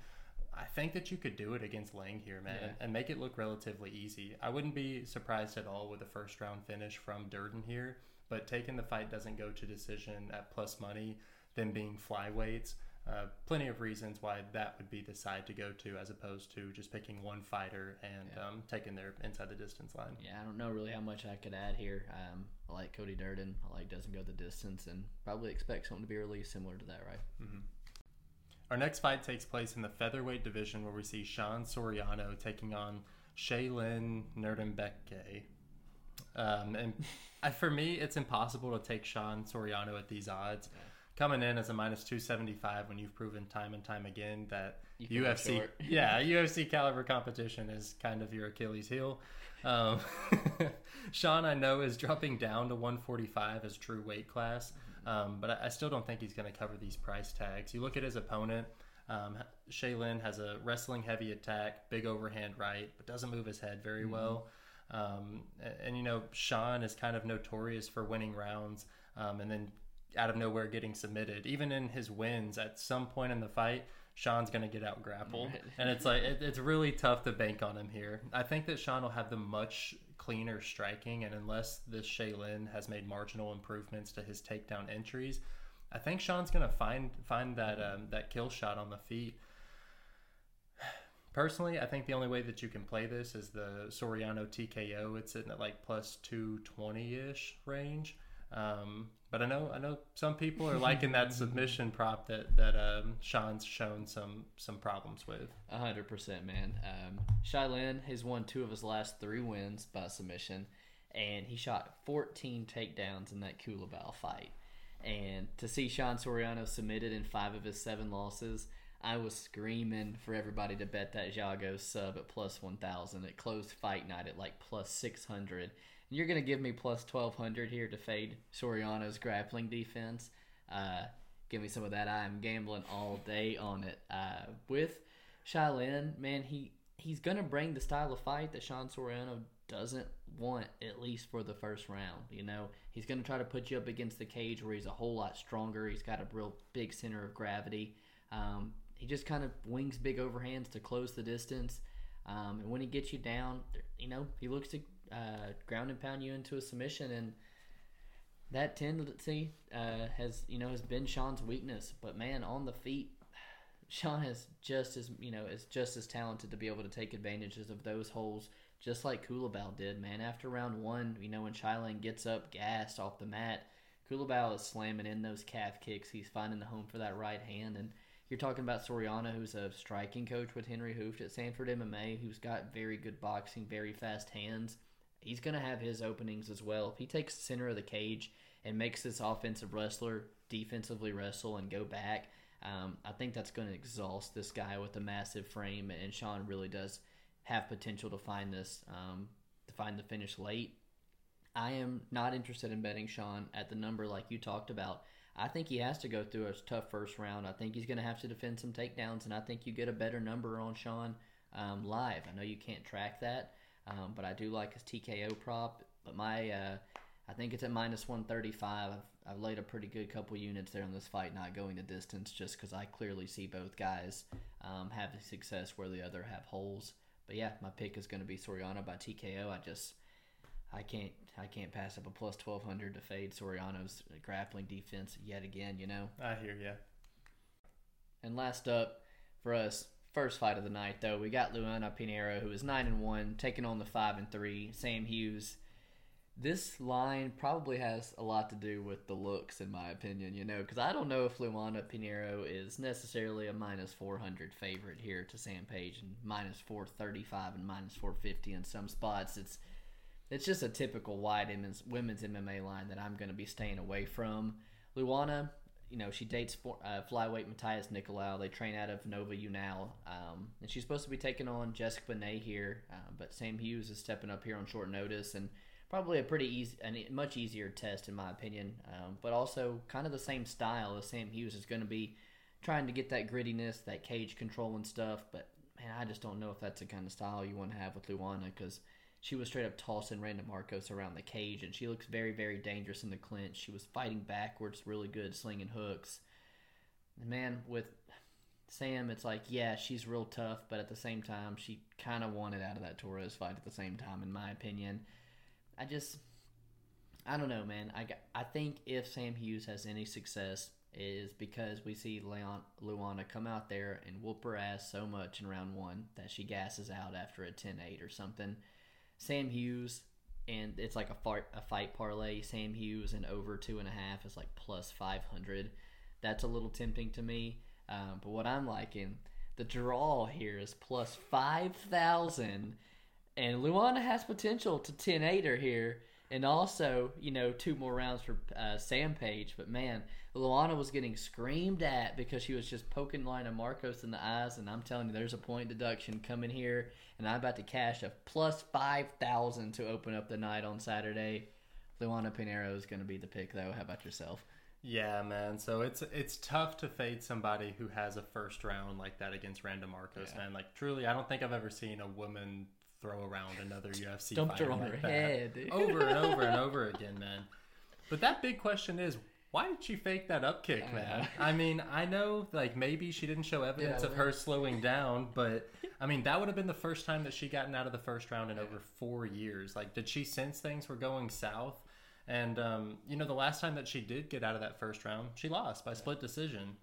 [SPEAKER 2] I think that you could do it against Lang here, man, yeah. and make it look relatively easy. I wouldn't be surprised at all with a first round finish from Durden here, but taking the fight doesn't go to decision at plus money, them being flyweights uh, plenty of reasons why that would be the side to go to as opposed to just picking one fighter and yeah. um, taking their inside the distance line.
[SPEAKER 1] Yeah, I don't know really how much I could add here. Um, I like Cody Durden. I like doesn't go the distance and probably expect something to be released similar to that, right? Mm-hmm.
[SPEAKER 2] Our next fight takes place in the featherweight division where we see Sean Soriano taking on Shayilan Nuerdanbieke. Um, and *laughs* for me, it's impossible to take Sean Soriano at these odds. Yeah coming in as a minus 275 when you've proven time and time again that UFC, *laughs* yeah, UFC caliber competition is kind of your Achilles heel. Um, *laughs* Sean, I know, is dropping down to 145 as true weight class, um, but I, I, still don't think he's going to cover these price tags. You look at his opponent. Um, Shayilan has a wrestling heavy attack, big overhand right, but doesn't move his head very mm-hmm. well. Um, and, and, you know, Sean is kind of notorious for winning rounds um, and then out of nowhere getting submitted. Even in his wins, at some point in the fight, Sean's going to get out grappled. Right. and it's like, it, it's really tough to bank on him here. I think that Sean will have the much cleaner striking, and unless this Shayilan has made marginal improvements to his takedown entries, I think Sean's going to find find that um, that kill shot on the feet. *sighs* Personally, I think the only way that you can play this is the Soriano TKO. It's in at like plus 220 ish range. Um, But I know I know some people are *laughs* liking that submission prop that that um, Sean's shown some some problems with.
[SPEAKER 1] A hundred percent, man. Um, Shayilan has won two of his last three wins by submission, and he shot 14 takedowns in that Culibao fight. And to see Sean Soriano submitted in five of his seven losses, I was screaming for everybody to bet that Jago sub at plus 1,000. It closed fight night at like plus 600. You're going to give me plus 1,200 here to fade Soriano's grappling defense. Uh, give me some of that. I'm gambling all day on it. Uh, with Shayilan, man, he, he's going to bring the style of fight that Sean Soriano doesn't want at least for the first round. You know, he's going to try to put you up against the cage where he's a whole lot stronger. He's got a real big center of gravity. Um, he just kind of wings big overhands to close the distance. Um, and when he gets you down, you know, he looks to uh, ground and pound you into a submission. And that tendency uh, has, you know, has been Sean's weakness. But man, on the feet, *sighs* Sean is just as, you know, is just as talented to be able to take advantages of those holes just like Culibao did, man. After round one, you know, when Shayilan gets up gassed off the mat, Culibao is slamming in those calf kicks. He's finding the home for that right hand. And you're talking about Soriano, who's a striking coach with Henri Hooft at Sanford MMA, who's got very good boxing, very fast hands. He's going to have his openings as well. If he takes center of the cage and makes this offensive wrestler defensively wrestle and go back, um, I think that's going to exhaust this guy with a massive frame. And Sean really does have potential to find this um, to find the finish late. I am not interested in betting Sean at the number like you talked about. I think he has to go through a tough first round. I think he's going to have to defend some takedowns, and I think you get a better number on Sean um, live. I know you can't track that, um, but I do like his TKO prop. But my, uh, I think it's at minus 135. I've, I've laid a pretty good couple units there on this fight, not going the distance, just because I clearly see both guys um, having success where the other have holes. But yeah, my pick is going to be Soriano by TKO. I just I can't I can't pass up a plus twelve hundred to fade Soriano's grappling defense yet again. You know.
[SPEAKER 2] I hear you.
[SPEAKER 1] And last up for us, first fight of the night though, we got Luana Pinheiro, who is nine and one, taking on the five and three Sam Hughes this line probably has a lot to do with the looks, in my opinion, you know, because I don't know if Luana Pinheiro is necessarily a minus 400 favorite here to Sam Page and minus 435 and minus 450 in some spots. It's it's just a typical wide women's MMA line that I'm going to be staying away from. Luana, you know, she dates uh, flyweight Matheus Nicolau. They train out of Nova União. Um, and she's supposed to be taking on Jessica Benet here, uh, but Sam Hughes is stepping up here on short notice. And probably a pretty easy, a much easier test in my opinion. Um, but also kind of the same style as Sam Hughes is going to be trying to get that grittiness, that cage control and stuff. But man, I just don't know if that's the kind of style you want to have with Luana because she was straight up tossing Randa Marcos around the cage, and she looks very, very dangerous in the clinch. She was fighting backwards, really good, slinging hooks. And man, with Sam, it's like, yeah, she's real tough, but at the same time, she kind of wanted out of that Torres fight at the same time, in my opinion. I just, I don't know, man. I, I think if Sam Hughes has any success, is because we see Leon Luana come out there and whoop her ass so much in round one that she gasses out after a 10-8 or something. Sam Hughes and it's like a fight a fight parlay. Sam Hughes and over two and a half is like plus 500. That's a little tempting to me. Um, but what I'm liking, the draw here is plus 5,000 and Luana has potential to 10 8 here. And also, you know, two more rounds for uh, Sam Page. But man, Luana was getting screamed at because she was just poking Lina Marcos in the eyes. And I'm telling you, there's a point deduction coming here. And I'm about to cash a plus 5,000 to open up the night on Saturday. Luana Pinheiro is going to be the pick, though. How about yourself?
[SPEAKER 2] Yeah, man. So it's it's tough to fade somebody who has a first round like that against Randa Marcos, yeah. man. Like truly, I don't think I've ever seen a woman throw around another *laughs* UFC
[SPEAKER 1] Dumped
[SPEAKER 2] fighter
[SPEAKER 1] her on
[SPEAKER 2] like
[SPEAKER 1] her
[SPEAKER 2] that
[SPEAKER 1] head.
[SPEAKER 2] over and over and *laughs* over again, man. But that big question is, why did she fake that up kick,
[SPEAKER 1] I
[SPEAKER 2] man?
[SPEAKER 1] know.
[SPEAKER 2] I mean, I know like maybe she didn't show evidence
[SPEAKER 1] Yeah,
[SPEAKER 2] of
[SPEAKER 1] right.
[SPEAKER 2] her slowing *laughs* down, but I mean that would have been the first time that she gotten out of the first round in over four years. Like, did she sense things were going south? And um, you know, the last time that she did get out of that first round, she lost by split decision.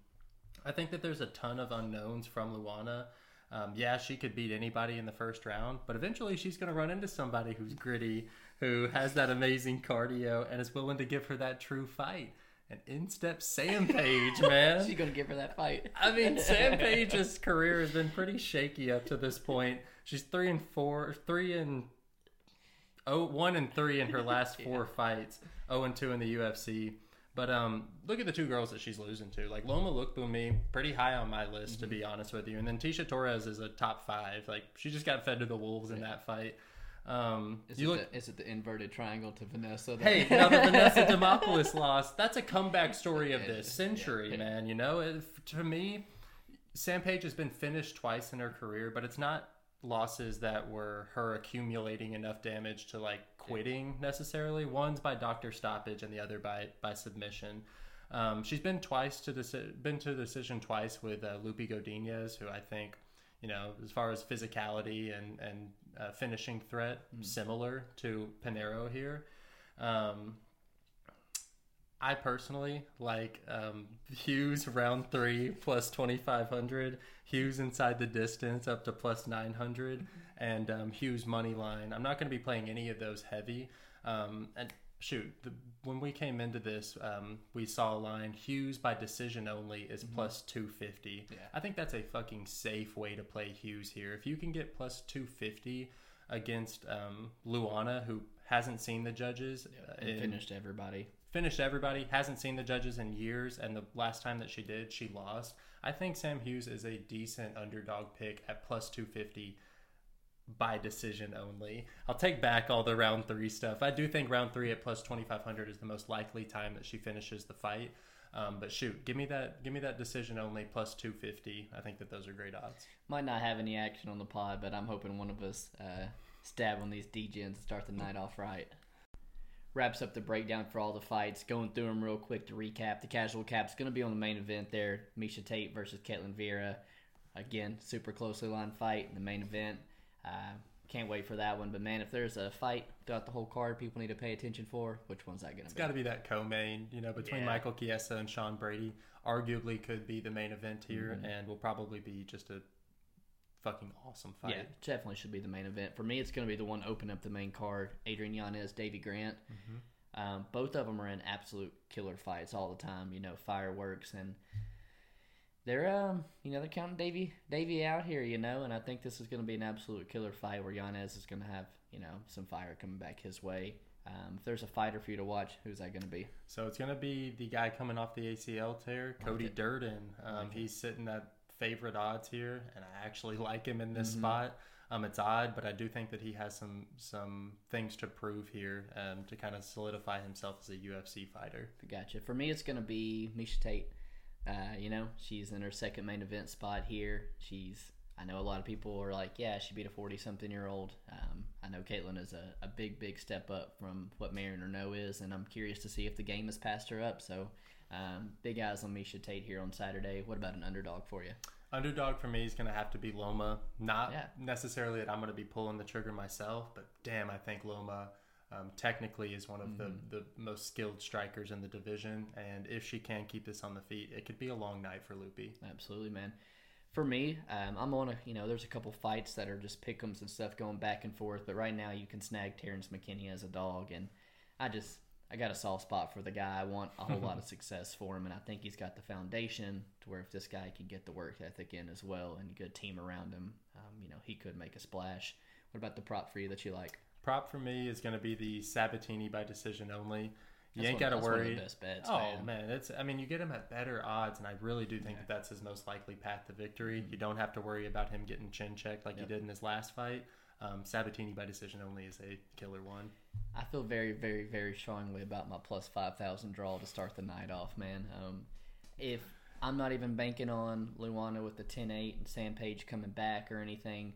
[SPEAKER 2] I think that there's a ton of unknowns from Luana. Um, yeah, she could beat anybody in the first round, but eventually she's going to run into somebody who's gritty, who has that amazing cardio and is willing to give her that true fight. And in steps Sam Page, man. *laughs*
[SPEAKER 1] She's gonna give her that fight. *laughs*
[SPEAKER 2] I mean, Sam Page's *laughs* career has been pretty shaky up to this point. She's three and four, three and oh, one and three in her last four fights. Oh and two in the UFC. But um, look at the two girls that she's losing to. Like Loma Lookboonmee, pretty high on my list to be honest with you. And then Tecia Torres is a top five. Like she just got fed to the wolves in that fight. Um,
[SPEAKER 1] Is, it
[SPEAKER 2] look.
[SPEAKER 1] the, is it the inverted triangle to Vanessa? that-
[SPEAKER 2] Hey, now the *laughs* Vanessa Demopoulos loss, that's a comeback story of this
[SPEAKER 1] Yeah.
[SPEAKER 2] century, man. You know, If- to me, Sam Page has been finished twice in her career, but it's not losses that were her accumulating enough damage to like quitting necessarily. One's by doctor stoppage, and the other by by submission. Um, she's been twice to deci- been to decision twice with uh, Lupi Godinez, who I think, you know, as far as physicality and and uh, finishing threat, similar to Pinheiro here. Um, I personally like um, Hughes round three *laughs* plus 2500, Hughes inside the distance up to plus 900, and um, Hughes money line. I'm not going to be playing any of those heavy. Um, and shoot, the, when we came into this, um, we saw a line Hughes by decision only is plus 250.
[SPEAKER 1] Yeah.
[SPEAKER 2] I think that's a fucking safe way to play Hughes here. If you can get plus 250 against um, Luana, who hasn't seen the judges, uh,
[SPEAKER 1] and
[SPEAKER 2] in-
[SPEAKER 1] finished everybody.
[SPEAKER 2] finished everybody, hasn't seen the judges in years, and the last time that she did, she lost. I think Sam Hughes is a decent underdog pick at plus 250 by decision only. I'll take back all the round three stuff. I do think round three at plus 2500 is the most likely time that she finishes the fight. Um, but shoot, give me that, give me that decision only plus 250. I think that those are great odds.
[SPEAKER 1] Might not have any action on the pod, but I'm hoping one of us uh, stab on these DGens and start the night off right. Wraps up the breakdown for all the fights. Going through them real quick to recap. The casual cap's going to be on the main event there. Miesha Tate versus Ketlen Vieira. Again, super closely lined fight in the main event. Can't wait for that one. But man, if there's a fight throughout the whole card people need to pay attention for, which one's that going to be?
[SPEAKER 2] It's got to be that co-main, you know, between
[SPEAKER 1] Yeah.
[SPEAKER 2] Michael Chiesa and Sean Brady. Arguably could be the main event here, and will probably be just a fucking awesome fight.
[SPEAKER 1] Yeah, definitely should be the main event. For me, it's going to be the one opening up the main card. Adrian Yanez, Davey Grant. Um, both of them are in absolute killer fights all the time. You know, fireworks and they're um, you know, they're counting Davey Davey out here. You know, and I think this is going to be an absolute killer fight where Yanez is going to have you know some fire coming back his way. Um, if there's a fighter for you to watch, who's that going to be?
[SPEAKER 2] So it's gonna be the guy coming off the ACL tear, Cody
[SPEAKER 1] it.
[SPEAKER 2] Durden. Um, he's sitting at favorite odds here, and I actually *laughs* like him in
[SPEAKER 1] Mm-hmm.
[SPEAKER 2] this spot. Um, it's odd, but I do think that he has some some things to prove here um, to kind of solidify himself as a UFC fighter.
[SPEAKER 1] Gotcha. For me, it's going to be Miesha Tate. Uh, you know, she's in her second main event spot here. She's, I know a lot of people are like, yeah, she beat a 40 something year old. Um, I know Ketlen is a, a big, big step up from what Marion Reneau is, and I'm curious to see if the game has passed her up. So, um, big eyes on Miesha Tate here on Saturday. What about an underdog for you?
[SPEAKER 2] Underdog for me is going to have to be Loma. Not
[SPEAKER 1] Yeah.
[SPEAKER 2] necessarily that I'm going to be pulling the trigger myself, but damn, I think Loma um, technically is one of
[SPEAKER 1] Mm-hmm.
[SPEAKER 2] the, the most skilled strikers in the division. And if she can keep this on the feet, it could be a long night for Loopy.
[SPEAKER 1] Absolutely, man. For me, um, I'm on a you know there's a couple fights that are just pickums and stuff going back and forth, but right now you can snag Terrance McKinney as a dog, and I just I got a soft spot for the guy. I want a whole lot of *laughs* success for him, and I think he's got the foundation to where if this guy can get the work ethic in as well and a good team around him, um, you know he could make a splash. What about the prop for you that you like?
[SPEAKER 2] Prop for me is going to be the Sabatini by decision only. You
[SPEAKER 1] That's
[SPEAKER 2] ain't got to
[SPEAKER 1] that's one of the
[SPEAKER 2] worry.
[SPEAKER 1] best bets,
[SPEAKER 2] oh
[SPEAKER 1] man.
[SPEAKER 2] man, it's. I mean, you get him at better odds, and I really do think that that's his most likely path to victory. You don't have to worry about him getting chin checked like
[SPEAKER 1] Mm-hmm. Yep.
[SPEAKER 2] he did in his last fight. Um, Sabatini by decision only is a killer one.
[SPEAKER 1] I feel very, very, very strongly about my plus five thousand draw to start the night off, man. Um, if I'm not even banking on Luana with the 10-8 and Sam Page coming back or anything,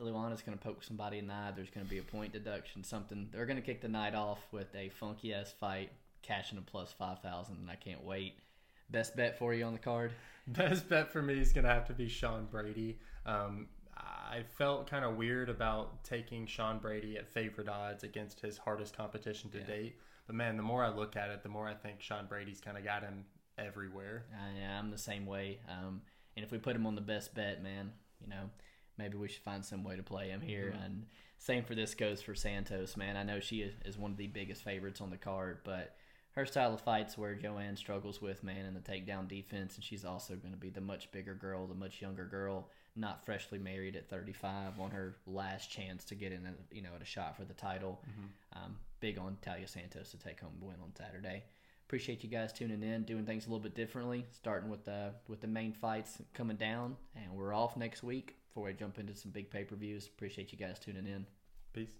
[SPEAKER 1] Luana's going to poke somebody in the eye. There's going to be a point deduction, something. They're going to kick the night off with a funky ass fight, cashing a plus five thousand, and I can't wait. Best bet for you on the card? *laughs*
[SPEAKER 2] Best bet for me is going to have to be Sean Brady. Um, I felt kind of weird about taking Sean Brady at favorite odds against his hardest competition to
[SPEAKER 1] Yeah.
[SPEAKER 2] date. But man, the more I look at it, the more I think Sean Brady's kind of got him everywhere.
[SPEAKER 1] I, I'm the same way. Um, and if we put him on the best bet, man, you know, maybe we should find some way to play him here. Mm-hmm. And same for this goes for Santos, man. I know she is, one of the biggest favorites on the card, but her style of fights where Joanne struggles with, man, in the takedown defense, and she's also going to be the much bigger girl, the much younger girl, not freshly married at 35 on her last chance to get in, a, you know, at a shot for the title. Mm-hmm. Um, big on Taila Santos to take home the win on Saturday. Appreciate you guys tuning in, doing things a little bit differently, starting with the with the main fights coming down, and we're off next week before I jump into some big pay per views. Appreciate you guys tuning in.
[SPEAKER 2] Peace.